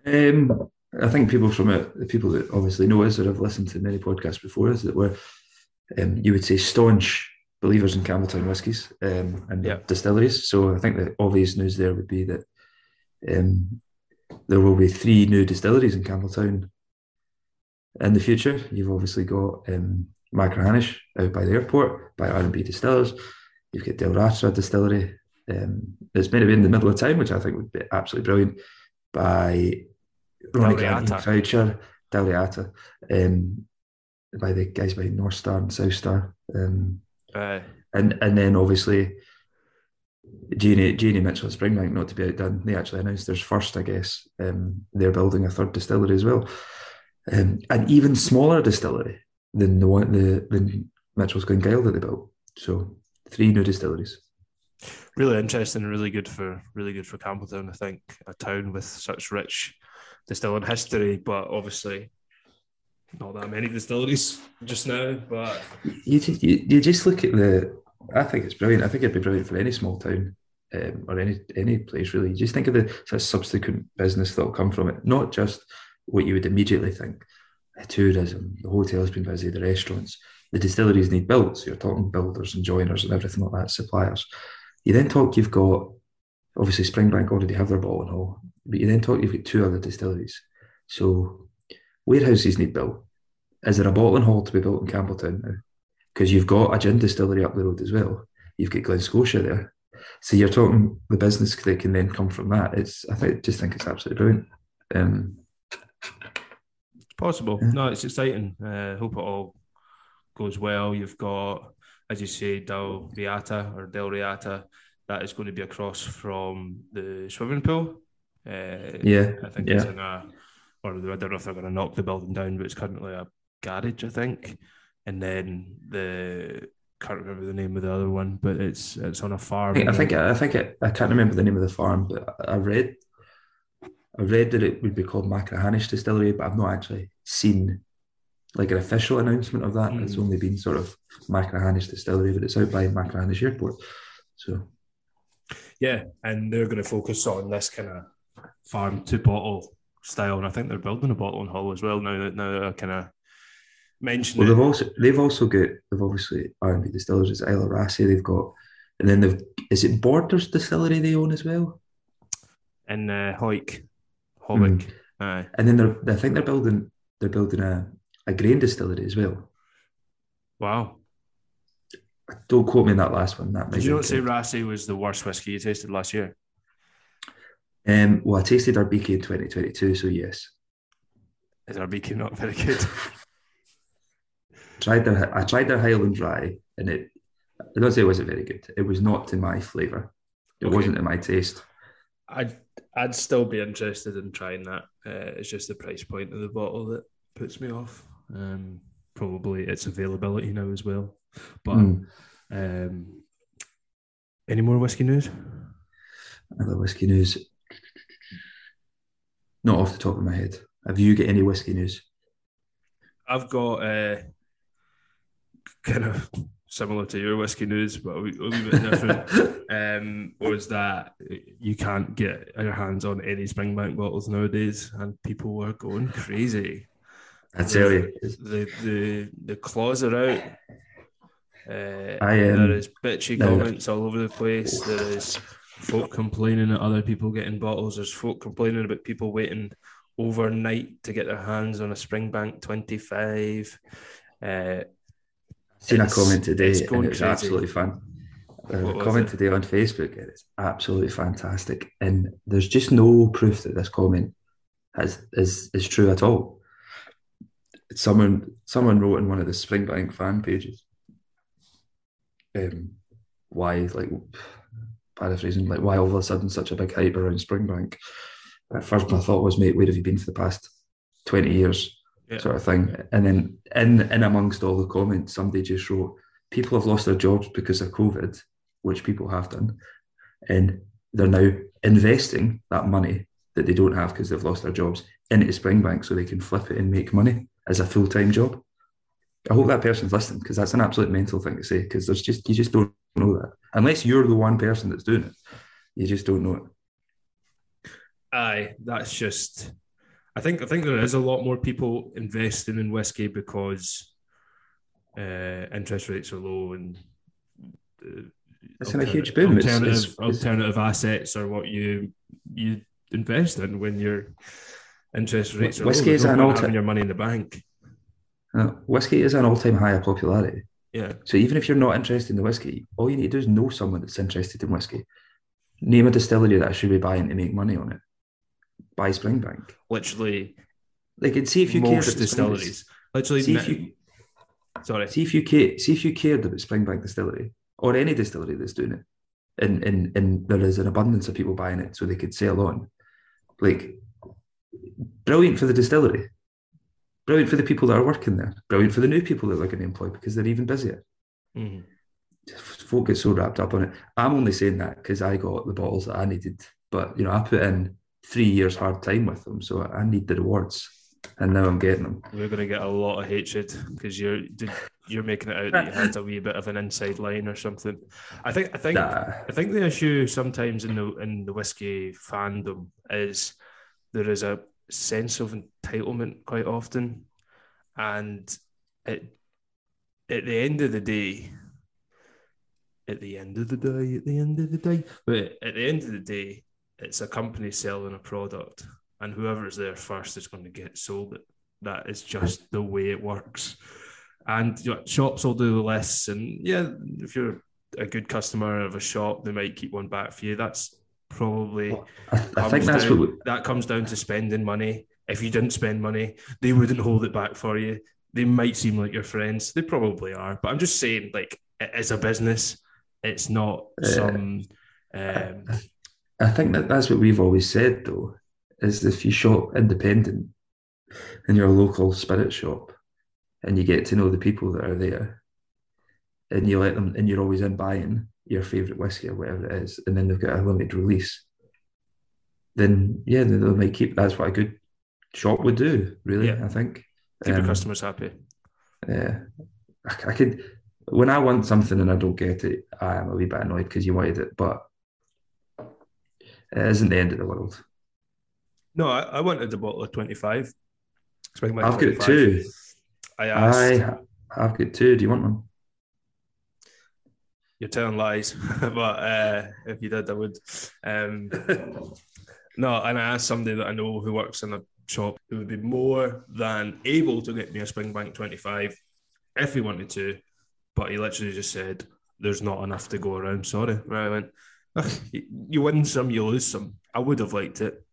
Um, I think people from it, the people that obviously know us or have listened to many podcasts before us, that were, um, you would say, staunch believers in Campbeltown whiskies um, and Yeah. distilleries. So I think the obvious news there would be that um, there will be three new distilleries in Campbeltown in the future. You've obviously got um, Machrihanish out by the airport by R&B Distillers. You've got Del Ratra Distillery. Um, it's meant to be in the middle of town, which I think would be absolutely brilliant by Ronnie Dalriata. Croucher, Daliata, um, by the guys by North Star and South Star. Um, and and then obviously J&A J&A Mitchell at Springbank, not to be outdone, they actually announced theirs first, I guess. Um, they're building a third distillery as well. Um, an even smaller distillery than the one the than Mitchell's Glengyle that they built. So three new distilleries. Really interesting and really good for really good for Campbeltown. I think a town with such rich distilling history, but obviously not that many distilleries just now. But You, ju- you you just look at the. I think it's brilliant. I think it'd be brilliant for any small town um, or any any place really. Just think of the sort of subsequent business that'll come from it, not just what you would immediately think. The tourism, the hotels being busy, the restaurants, the distilleries need built. So you're talking builders and joiners and everything like that, suppliers. You then talk. You've got obviously Springbank already have their ball and all, but you then talk. You've got two other distilleries. So warehouses need built. Is there a bottling hall to be built in Campbeltown now? because you've got a gin distillery up the road as well. You've got Glen Scotia there. So you're talking the business that can then come from that. It's I think just think it's absolutely brilliant. Um, it's possible. Yeah. No, it's exciting. Uh, hope it all goes well. You've got, as you say, Del Riata or Del Riata. That is going to be across from the swimming pool. Uh, yeah, I think it's yeah. in a, or I don't know if they're going to knock the building down, but it's currently a garage, I think. And then the can't remember the name of the other one, but it's it's on a farm. I think I think it, I can't remember the name of the farm, but I read I read that it would be called Machrihanish Distillery, but I've not actually seen like an official announcement of that. It's Mm. only been sort of Machrihanish Distillery, but it's out by Machrihanish Airport. So yeah, and they're going to focus on this kind of farm to bottle style, and I think they're building a bottle bottling hall as well now that now I kind of mentioned Well, they've also they've also got they've obviously R and B distillers. It's Isla Raasay. They've got, and then they've is it Borders Distillery they own as well. in uh, Hawick, Howick. Aye. And then they're I think they're building they're building a, a grain distillery as well. Wow. Don't quote me on that last one. That might Did you be not say incorrect. Raasay was the worst whiskey you tasted last year? Um, well, I tasted Arbikie in 2022, so yes. Is Arbikie not very good? Tried their I tried their Highland Rye, and it I don't say it wasn't very good. It was not to my flavour. It Okay. wasn't to my taste. I'd I'd still be interested in trying that. Uh, it's just the price point of the bottle that puts me off. Um, probably its availability now as well. But Mm. um, any more whiskey news? Other whiskey news. Not off the top of my head. Have you got any whiskey news? I've got uh, kind of similar to your whiskey news, but a wee, a wee bit different. um, was that you can't get your hands on any Springbank bottles nowadays, and people were going crazy. I tell you, the the the claws are out. Uh, I, there is bitchy no. comments all over the place. There is folk complaining at other people getting bottles. There's folk complaining about people waiting overnight to get their hands on a Springbank 25. Uh, Seen a comment today, it's and going it was crazy. absolutely fun. A comment today on Facebook, it's absolutely fantastic. And there's just no proof that this comment has is is true at all. Someone someone wrote in one of the Springbank fan pages, um, why like paraphrasing, like why all of a sudden such a big hype around Springbank. At first, my thought was, mate, where have you been for the past twenty years? Yeah. sort of thing. And then in in amongst all the comments, somebody just wrote, "People have lost their jobs because of COVID," which people have done, and they're now investing that money that they don't have because they've lost their jobs into Springbank so they can flip it and make money as a full time job. I hope that person's listening because that's an absolute mental thing to say because there's just you just don't know that unless you're the one person that's doing it, you just don't know it. Aye, that's just. I think I think there is a lot more people investing in whiskey because uh, interest rates are low and uh, It's in a huge boom. Alternative it's- it's- alternative assets are what you you invest in when your interest rates are Whiskey is an alter- having your money in the bank. Uh, whiskey is an all time high of popularity. Yeah, So even if you're not interested in the whiskey, all you need to do is know someone that's interested in whiskey. Name a distillery that I should be buying to make money on it. Buy Springbank. literally Like, and see if you care about distilleries. Literally, See if you sorry. see if you care. see if you cared about Springbank Distillery or any distillery that's doing it, and and and there is an abundance of people buying it, so they could sell on. Like, brilliant for the distillery. Brilliant for the people that are working there. Brilliant for the new people that they're going to employ because they're even busier. Mhm. folk get so wrapped up on it. I'm only saying that because I got the bottles that I needed, but you know, I put in three years hard time with them, so I need the rewards, and now I'm getting them. We're going to get a lot of hatred because you're you're making it out that you had a wee bit of an inside line or something. I think I think Nah, I think the issue sometimes in the in the whiskey fandom is there is a sense of entitlement quite often, and it at the end of the day, at the end of the day, at the end of the day, but at the end of the day, it's a company selling a product, and whoever's there first is going to get sold it. That is just the way it works. And you know, shops will do lists, and yeah, if you're a good customer of a shop, they might keep one back for you. That's probably I, I think that's down- what. We, that comes down to spending money. If you didn't spend money, they wouldn't hold it back for you. They might seem like your friends. They probably are. But I'm just saying, like, it is a business. It's not Uh, some. Um, I think that that's what we've always said, though, is if you shop independent in your local spirit shop, and you get to know the people that are there, and you let them, and you're always in buying your favorite whiskey or whatever it is, and then they've got a limited release, then yeah, they, they might keep. That's what a good shop would do, really. Yeah. I think. keep your Um, customers happy. Yeah, I, I could. When I want something and I don't get it, I am a wee bit annoyed because you wanted it, but it isn't the end of the world. No, I, I wanted the bottle of 25. Springbank I've got two. I asked. I I've got two. Do you want one? You're telling lies, but uh, if you did, I would. Um, no, and I asked somebody that I know who works in a shop who would be more than able to get me a Springbank 25 if he wanted to, but he literally just said, There's not enough to go around. Sorry. Right, I went, "Ugh, You win some, you lose some. I would have liked it.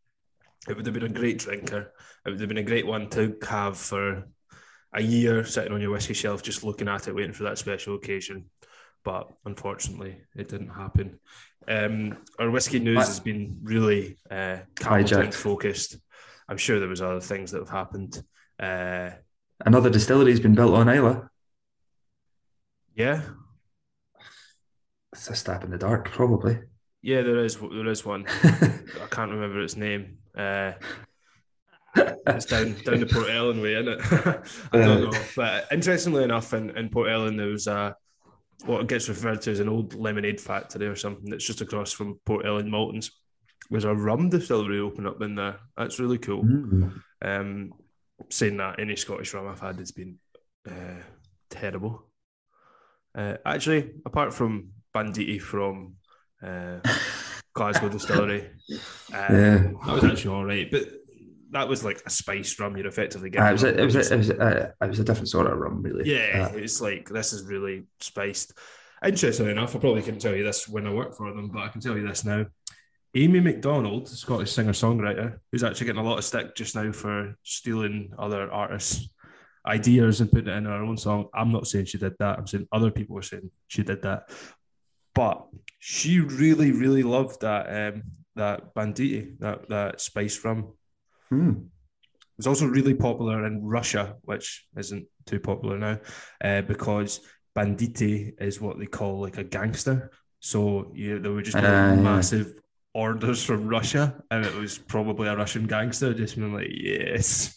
It would have been a great drinker. It would have been a great one to have for a year sitting on your whiskey shelf, just looking at it, waiting for that special occasion but unfortunately, it didn't happen. Um, our whiskey news has been really uh, Hijacked. focused. I'm sure there was other things that have happened. Uh, Another distillery's been built on Islay. yeah, It's a stab in the dark, probably. yeah, there is there is one. I can't remember its name. Uh, it's down down the Port Ellen way, isn't it? I don't know. But interestingly enough, in, in Port Ellen, there was a what gets referred to as an old lemonade factory or something that's just across from Port Ellen Maltings. There's a rum distillery open up in there. That's really cool. Mm. Um, saying that any Scottish rum I've had has been uh, terrible. Uh, actually, apart from Banditi from uh, Glasgow Distillery. Um, Yeah. that was actually all right, but that was like a spiced rum. You're effectively getting. Uh, it was a, it was a, it was a, it was a different sort of rum, really. Yeah, Uh, it's like this is really spiced. Interesting enough, I probably couldn't tell you this when I worked for them, but I can tell you this now. Amy Macdonald, Scottish singer songwriter, who's actually getting a lot of stick just now for stealing other artists' ideas and putting it in her own song. I'm not saying she did that. I'm saying other people were saying she did that. But she really, really loved that um, that banditti, that that spice rum. Hmm. It was also really popular in Russia, which isn't too popular now, uh, because banditti is what they call like a gangster. So you, there were just yeah. massive orders from Russia, and it was probably a Russian gangster just being like, yes.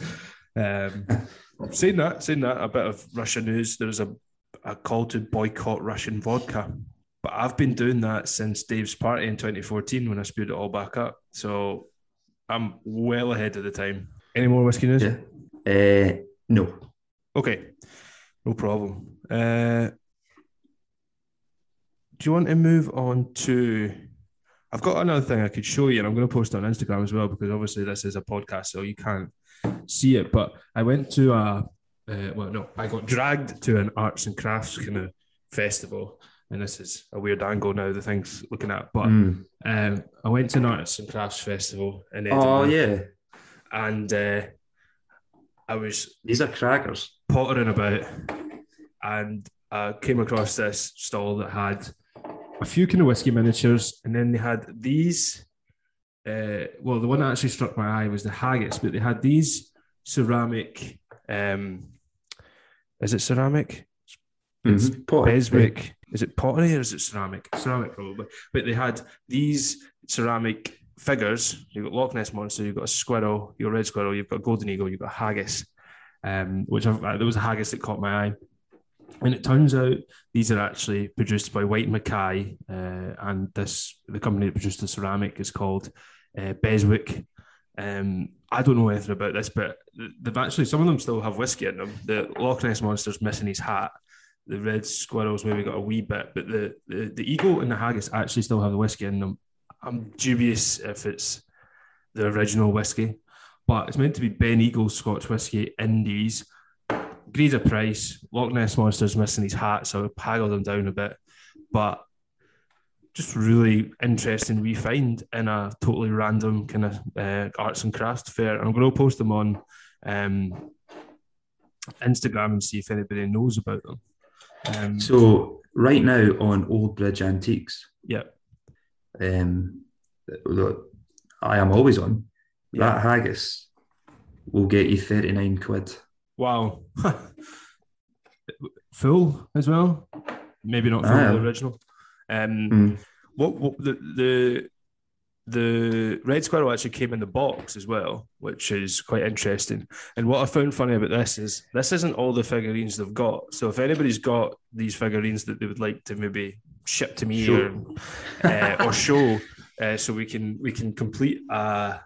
Um, saying that, saying that, a bit of Russian news. There's a, a call to boycott Russian vodka. But I've been doing that since Dave's party in 2014 when I spewed it all back up. So I'm well ahead of the time. Any more whiskey news? Yeah. Uh, no. Okay, no problem. Uh, do you want to move on to? I've got another thing I could show you, and I'm going to post it on Instagram as well because obviously this is a podcast, so you can't see it. But I went to a, uh, well, no, I got dragged to an arts and crafts kind of festival, and this is a weird angle now. The thing's looking at, but Mm. um, I went to an arts and crafts festival in Oh yeah, and uh, I was these are crackers. pottering about and I came across this stall that had a few kind of whiskey miniatures and then they had these uh, well the one that actually struck my eye was the haggis but they had these ceramic um is it ceramic It's Mhm. Pot- Beswick is it pottery or is it ceramic ceramic probably but they had these ceramic figures you've got Loch Ness monster you've got a squirrel a red squirrel you've got a golden eagle you've got a haggis um, which I've, uh, there was a haggis that caught my eye. And it turns out these are actually produced by Whyte Mackay, uh, and this the company that produced the ceramic is called uh, Beswick. Um, I don't know anything about this, but they've actually some of them still have whiskey in them. The Loch Ness monster's missing his hat. The red squirrel's maybe got a wee bit, but the, the the eagle and the haggis actually still have the whiskey in them. I'm dubious if it's the original whiskey but it's meant to be Beneagles Scotch whiskey Indies. Agreed a price. Loch Ness Monster's missing his hat, so I haggled them down a bit. But just really interesting we find in a totally random kind of uh, arts and crafts fair. I'm going to post them on um, Instagram and see if anybody knows about them. Um, So right now on Old Bridge Antiques, yeah, um, I am always on. Yeah. That haggis will get you thirty nine quid. wow, full as well. Maybe not full Ah, the original. Um, Mm. What, what the the the red squirrel actually came in the box as well, which is quite interesting. And what I found funny about this is this isn't all the figurines they've got. So if anybody's got these figurines that they would like to maybe ship to me Show. or uh, or show, uh, so we can we can complete uh,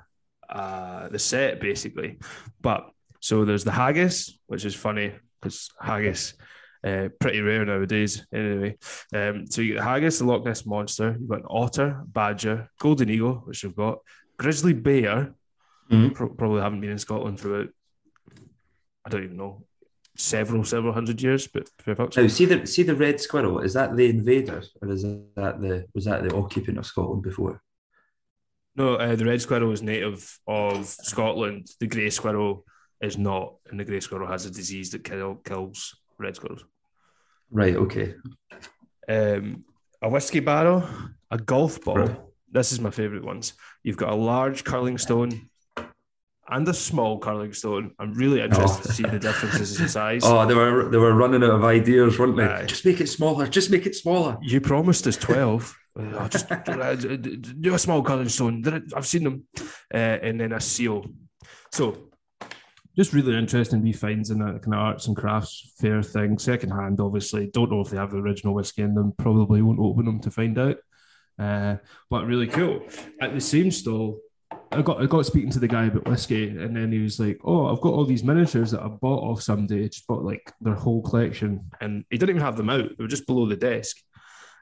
uh, the set basically. But so there's the haggis, which is funny because haggis. Uh, pretty rare nowadays, anyway. Um, so you get the haggis, the Loch Ness monster. You've got an otter, badger, golden eagle, which you've got, grizzly bear. Mhm. Pro- probably haven't been in Scotland for about I don't even know several several hundred years, but fair fucks. Now see the see the red squirrel. Is that the invader or is that the was that the occupant of Scotland before? No, uh, the red squirrel is native of Scotland. The grey squirrel is not, and the grey squirrel has a disease that kill, kills red squirrels. Right. Okay. um, a whiskey barrel, a golf ball. Right. This is my favourite ones. You've got a large curling stone and a small curling stone. I'm really interested Oh. to see the differences in size. Oh, they were they were running out of ideas, weren't they? Aye. Just make it smaller. Just make it smaller. You promised us 12. Uh, just uh, do a small curling stone. I've seen them. Uh, and then a seal. So, just really interesting wee finds in that kind of arts and crafts fair thing. Second hand, obviously. Don't know if they have the original whiskey in them. Probably won't open them to find out. Uh, but really cool. At the same stall, I got I got speaking to the guy about whiskey, and then he was like, "Oh, I've got all these miniatures that I bought off somebody. Just bought like their whole collection, and he didn't even have them out. They were just below the desk.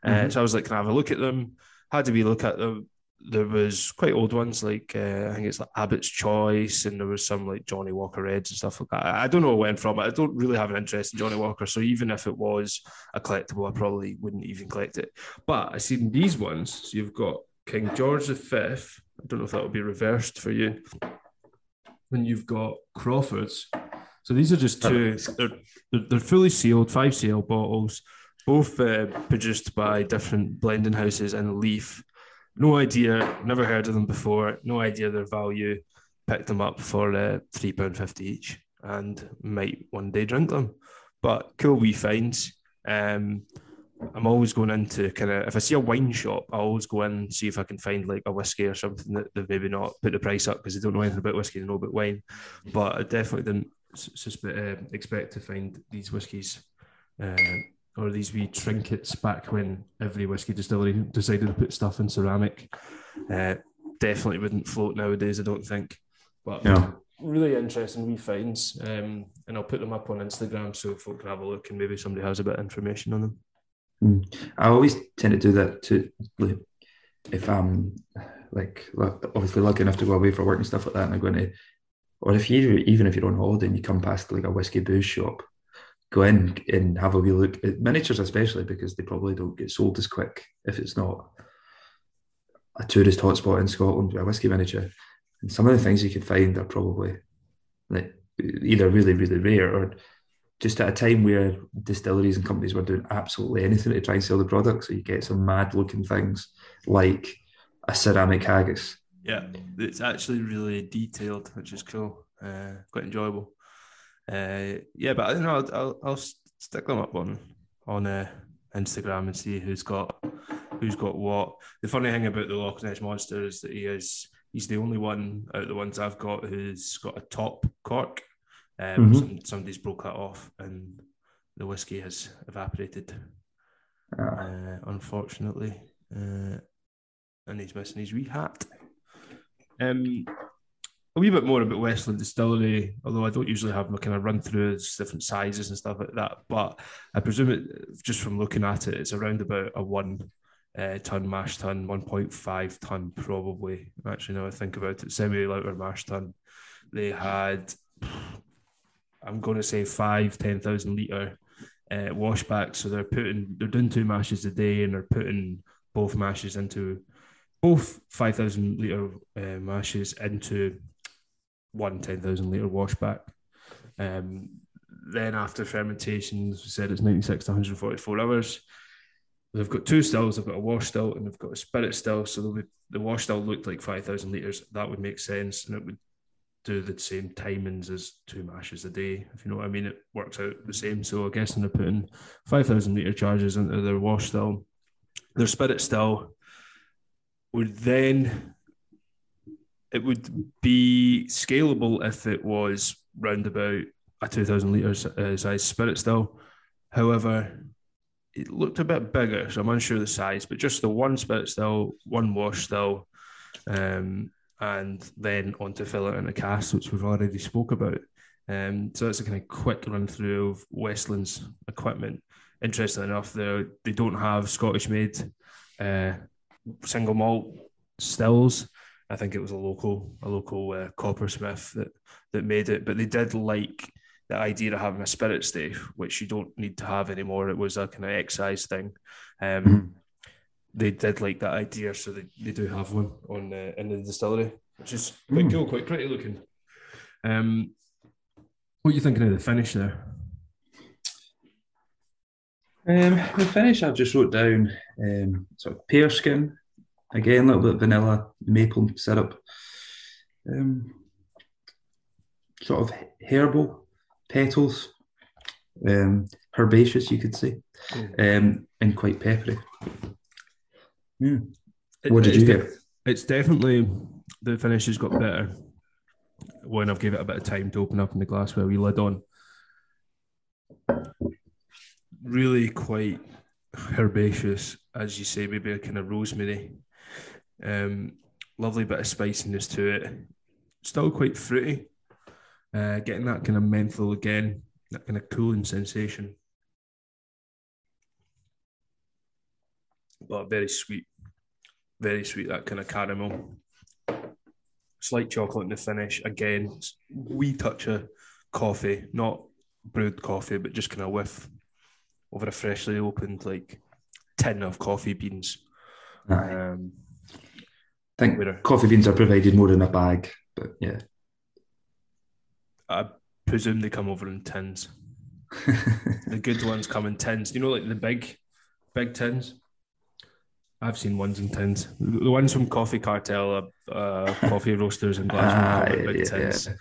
Uh, Mhm. so I was like, "Can I have a look at them?" Had to be look at them. There was quite old ones like uh, I think it's like Abbott's Choice, and there was some like Johnnie Walker Reds and stuff like that. I don't know where went from. I don't really have an interest in Johnnie Walker, so even if it was a collectible, I probably wouldn't even collect it. But I seen these ones. So you've got King George V. I don't know if that would be reversed for you. When you've got Crawfords. So these are just two. They're, they're, they're fully sealed, five CL bottles, both uh, produced by different blending houses and Leaf no idea, never heard of them before, no idea their value. Picked them up for uh, £3.50 each and might one day drink them. But cool wee finds. Um, I'm always going into kind of if I see a wine shop, I always go in and see if I can find like a whiskey or something that they've maybe not put the price up because they don't know anything about whiskey, they know about wine. But I definitely didn't suspect, uh, expect to find these whiskies uh, or these wee trinkets back when every whiskey distillery decided to put stuff in ceramic. Uh, definitely wouldn't float nowadays, I don't think. But yeah. really interesting wee finds. Um, and I'll put them up on Instagram so folk can have a look and maybe somebody has a bit of information on them. Mm. I always tend to do that to if I'm like obviously lucky enough to go away for work and stuff like that, and I'm going to, or if you even if you're on holiday and you come past like a whiskey booze shop, go in and have a wee look at miniatures, especially because they probably don't get sold as quick if it's not a tourist hotspot in Scotland, a whiskey miniature. And some of the things you could find are probably like either really, really rare or just at a time where distilleries and companies were doing absolutely anything to try and sell the product. So you get some mad looking things like a ceramic haggis. Yeah, it's actually really detailed, which is cool, uh, quite enjoyable. Uh, yeah, but I don't know. I'll, I'll, I'll stick them up on on uh, Instagram and see who's got who's got what. The funny thing about the Loch Ness monster is that he is he's the only one out of the ones I've got who's got a top cork. Um, mm-hmm. some, somebody's broke that off, and the whiskey has evaporated. Ah. Uh, unfortunately, uh, and he's missing his wee hat. Um, a wee bit more about Westland Distillery, although I don't usually have my kind of run through different sizes and stuff like that. But I presume it just from looking at it, it's around about a one uh, ton mash tun, 1.5 ton probably. Actually, now I think about it, semi lauter mash tun. They had, I'm going to say five, 10,000 litre uh, washbacks. So they're putting, they're doing two mashes a day and they're putting both mashes into both 5,000 litre uh, mashes into one 10,000 litre washback. Um, then after fermentation, as we said, it's 96 to 144 hours. They've got two stills. They've got a wash still and they've got a spirit still. So be, the wash still looked like 5,000 litres. That would make sense. And it would do the same timings as two mashes a day. If you know what I mean, it works out the same. So I guess they're putting 5,000 litre charges into their wash still. Their spirit still would then it would be scalable if it was round about a 2000 litres uh, size spirit still. However, it looked a bit bigger, so I'm unsure the size, but just the one spirit still, one wash still, um, and then on to fill it in a cask, which we've already spoke about. Um, so that's a kind of quick run through of Westland's equipment. Interesting enough, they they don't have Scottish made uh, single malt stills. I think it was a local a local uh, coppersmith that that made it, but they did like the idea of having a spirit safe, which you don't need to have anymore. It was a kind of excise thing. Um, mm-hmm. They did like that idea, so they, they do have one on uh, in the distillery, which is quite mm. cool, quite pretty looking. Um, what are you thinking of the finish there? Um, the finish I've just wrote down um, sort of pear skin, Again, a little bit of vanilla, maple syrup. Um, sort of herbal petals, um, herbaceous, you could say, um, and quite peppery. Mm. What did you get? It's definitely the finish has got better when I've gave it a bit of time to open up in the glass where we lid on. Really quite herbaceous, as you say, maybe a kind of rosemary um, lovely bit of spiciness to it. Still quite fruity. Uh, getting that kind of menthol again, that kind of cooling sensation. But very sweet. very sweet, that kind of caramel. Slight chocolate in the finish. Again, wee touch of coffee, not brewed coffee, but just kind of whiff over a freshly opened like tin of coffee beans. Um, I think coffee beans are provided more in a bag, but yeah. I presume they come over in tins. the good ones come in tins. You know, like the big, big tins. I've seen ones in tins. The ones from Coffee Cartel, uh, uh coffee roasters in Glasgow, ah, yeah, big yeah, tins. Yeah.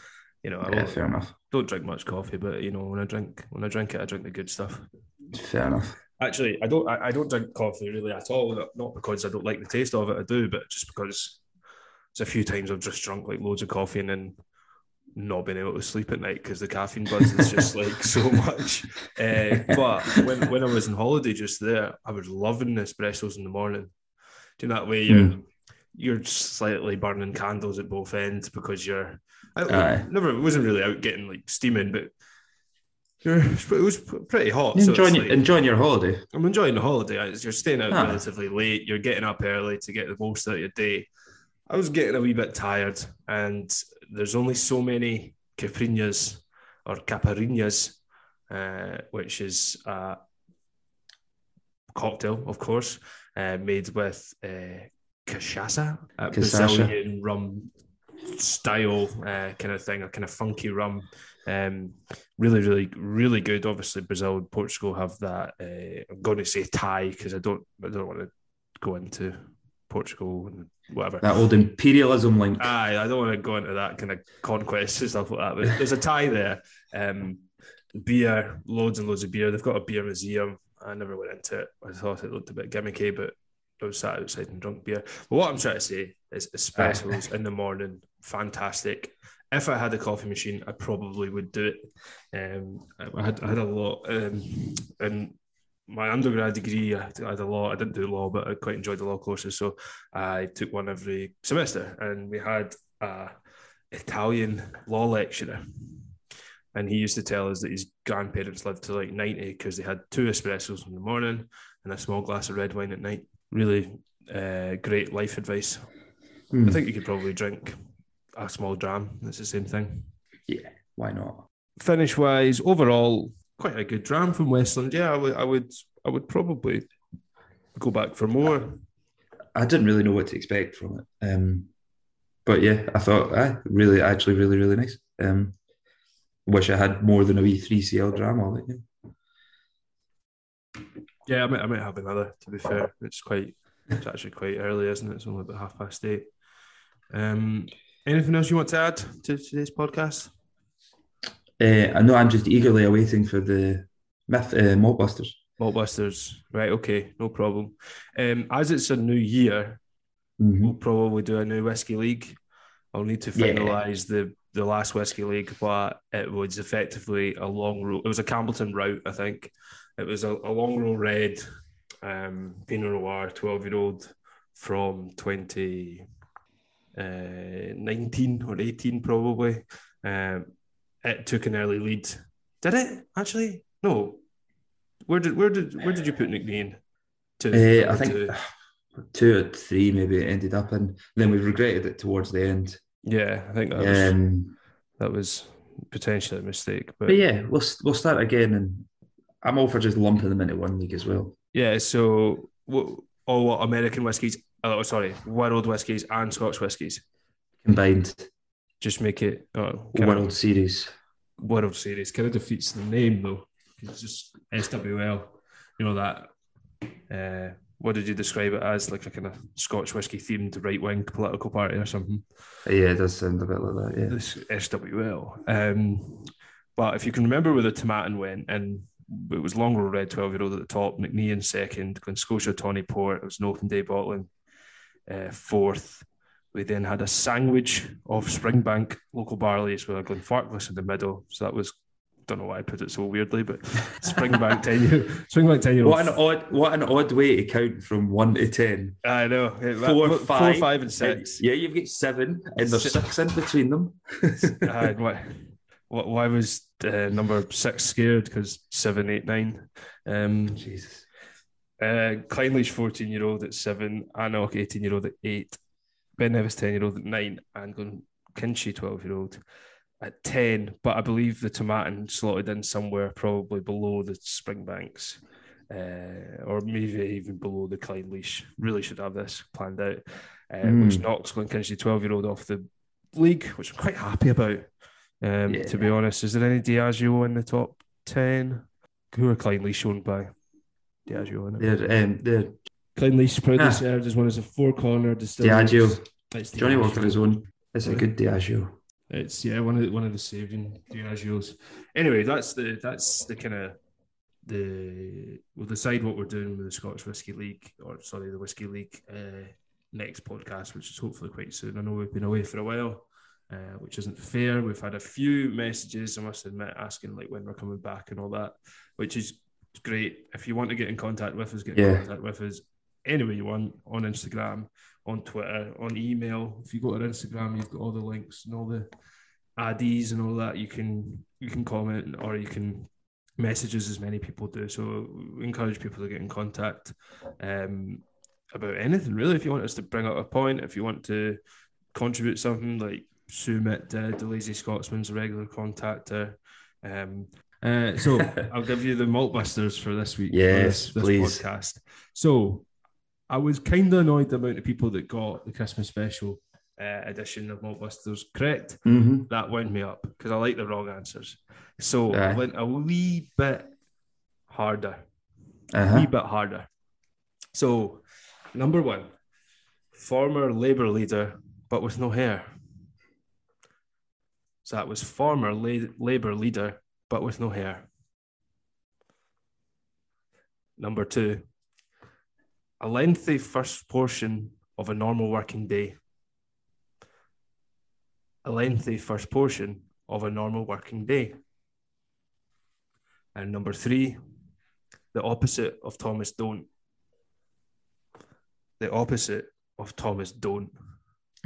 You know, I yeah, fair enough. Don't drink much coffee, but you know, when I drink, when I drink it, I drink the good stuff. Fair enough. Actually, I don't. I, I don't drink coffee really at all. Not because I don't like the taste of it. I do, but just because it's a few times I've just drunk like loads of coffee and then not being able to sleep at night because the caffeine buzz is just like so much. Uh, but when, when I was on holiday just there, I was loving the espressos in the morning. Do that way you're mm. you're slightly burning candles at both ends because you're I, never it wasn't really out getting like steaming, but it was pretty hot. You're enjoying, so like, enjoying your holiday. I'm enjoying the holiday. You're staying out ah. relatively late. You're getting up early to get the most out of your day. I was getting a wee bit tired, and there's only so many caprinas or caipirinhas, uh, which is a cocktail, of course, uh, made with uh, cachaça, Brazilian rum style uh, kind of thing, a kind of funky rum. Um, really, really, really good. Obviously, Brazil and Portugal have that. Uh, I'm going to say tie because I don't, I don't want to go into Portugal and whatever. That old imperialism link. Aye, I don't want to go into that kind of conquest and stuff like that. But there's a tie there. Um, beer, loads and loads of beer. They've got a beer museum. I never went into it. I thought it looked a bit gimmicky, but I was sat outside and drunk beer. But what I'm trying to say is espressos in the morning, fantastic. If I had a coffee machine, I probably would do it. Um, I had I had a lot, um, and my undergrad degree, I had a law. I didn't do law, but I quite enjoyed the law courses, so I took one every semester. And we had a Italian law lecturer, and he used to tell us that his grandparents lived to like ninety because they had two espressos in the morning and a small glass of red wine at night. Really uh, great life advice. Mm. I think you could probably drink a small dram. It's the same thing. Yeah, why not? Finish wise, overall, quite a good dram from Westland. Yeah, I would, I would, I would probably go back for more. I didn't really know what to expect from it, um, but yeah, I thought, I really, actually, really, really nice. Um, wish I had more than a wee three CL dram of it. Yeah. yeah, I might, I might have another. To be fair, it's quite, it's actually quite early, isn't it? It's only about half past eight. Um, anything else you want to add to today's podcast? Uh, I know I'm just eagerly awaiting for the myth uh, Maltbusters. Maltbusters, right? Okay, no problem. Um, as it's a new year, mm-hmm. we'll probably do a new whiskey league. I'll need to finalise yeah. the the last whiskey league, but it was effectively a Longrow. It was a Campbeltown route, I think. It was a, a Longrow red um, Pinot Noir, twelve year old from twenty uh, nineteen or eighteen, probably. Um, it took an early lead. Did it actually? No. Where did where did where did you put McNean? To, uh, I think two? two or three maybe it ended up in. Then we regretted it towards the end. Yeah, I think that was um, that was potentially a mistake. But, but yeah, we'll we'll start again, and I'm all for just lumping them into one league as well. Yeah. So what? All what American whiskies? Oh, sorry, world whiskies and Scotch whiskies combined. Just make it oh, World of, Series. World Series kind of defeats the name though. It's just SWL. You know that. Uh, what did you describe it as? Like a kind of Scotch whiskey themed right wing political party or something? Yeah, it does sound a bit like that. Yeah, this SWL. Um, but if you can remember where the Tomatin went, and it was Longrow Red 12 year old at the top, McNean second, Glen Scotia Tawny Port, it was Northern Day Bottling uh, fourth, we then had a sandwich of Springbank local barleys with a Glenfarclas in the middle. So that was don't know why I put it so weirdly, but Springbank ten year Springbank ten year old. What an odd what an odd way to count from one to ten. I know. Four, four, five, four, five, and six. Yeah, you've got seven, and there's six in between them. uh, why, why was uh, number six scared? Because seven, eight, nine. Um, Jesus. Uh, Clynelish, 14 year old at seven, anCnoc, 18 year old at eight, Ben Nevis, 10 year old at nine, and Kinchie, 12 year old at 10. But I believe the Tomatin slotted in somewhere probably below the Springbanks. Uh, or maybe even below the Clynelish. Really should have this planned out, uh, mm. which knocks Glenkinchie, 12 year old, off the league, which I'm quite happy about. Um, yeah. To be honest, is there any Diageo in the top 10? Who are Clynelish shown by? Diageo in it. They're, um, they're Clynelish proudly ah. served as one as a four corner distillery. Diageo. It's Johnnie Walker is one. It's a good Diageo. It's yeah, one of the, one of the saving Diageos. Anyway, that's the that's the kind of the we'll decide what we're doing with the Scottish Whisky League or sorry the Whisky League uh, next podcast, which is hopefully quite soon. I know we've been away for a while, uh, which isn't fair. We've had a few messages, I must admit, asking like when we're coming back and all that, which is great. If you want to get in contact with us, get in yeah. contact with us any way you want on Instagram, on Twitter, on email. If you go to Instagram, you've got all the links and all the IDs and all that. You can you can comment or you can message us as many people do. So we encourage people to get in contact um, about anything really. If you want us to bring up a point, if you want to contribute something like Sumit did, the Lazy Scotsman's a regular contactor. Um, uh, so I'll give you the malt busters for this week. Yes, this, this please. podcast. So I was kind of annoyed the amount of people that got the Christmas special uh, edition of Maltbusters correct. Mm-hmm. That wound me up because I like the wrong answers. So I went a wee bit harder, uh-huh. a wee bit harder. So, number one, former Labour leader but with no hair. So that was former La- Labour leader but with no hair. Number two, a lengthy first portion of a normal working day. A lengthy first portion of a normal working day. And number three, the opposite of Thomas Don't. The opposite of Thomas Don't.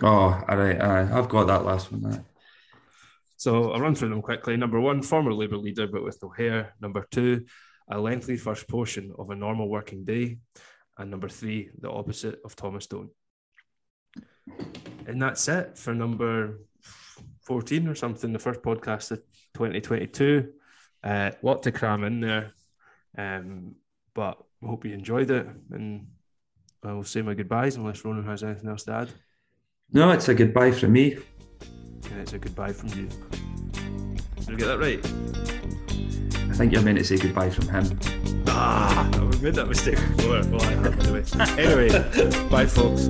Oh, all right, I've got that last one. So I'll run through them quickly. Number one, former Labour leader but with no hair. Number two, a lengthy first portion of a normal working day. And number three, the opposite of Thomas Don't. And that's it for number 14 or something, the first podcast of 2022. Uh, lot to cram in there. Um, but hope you enjoyed it. And I will say my goodbyes unless Ronan has anything else to add. No, it's a goodbye from me. And it's a goodbye from you. Did I get that right? I think you're meant to say goodbye from him. Ah, I've made that mistake before. Well, I have anyway. anyway, bye, folks.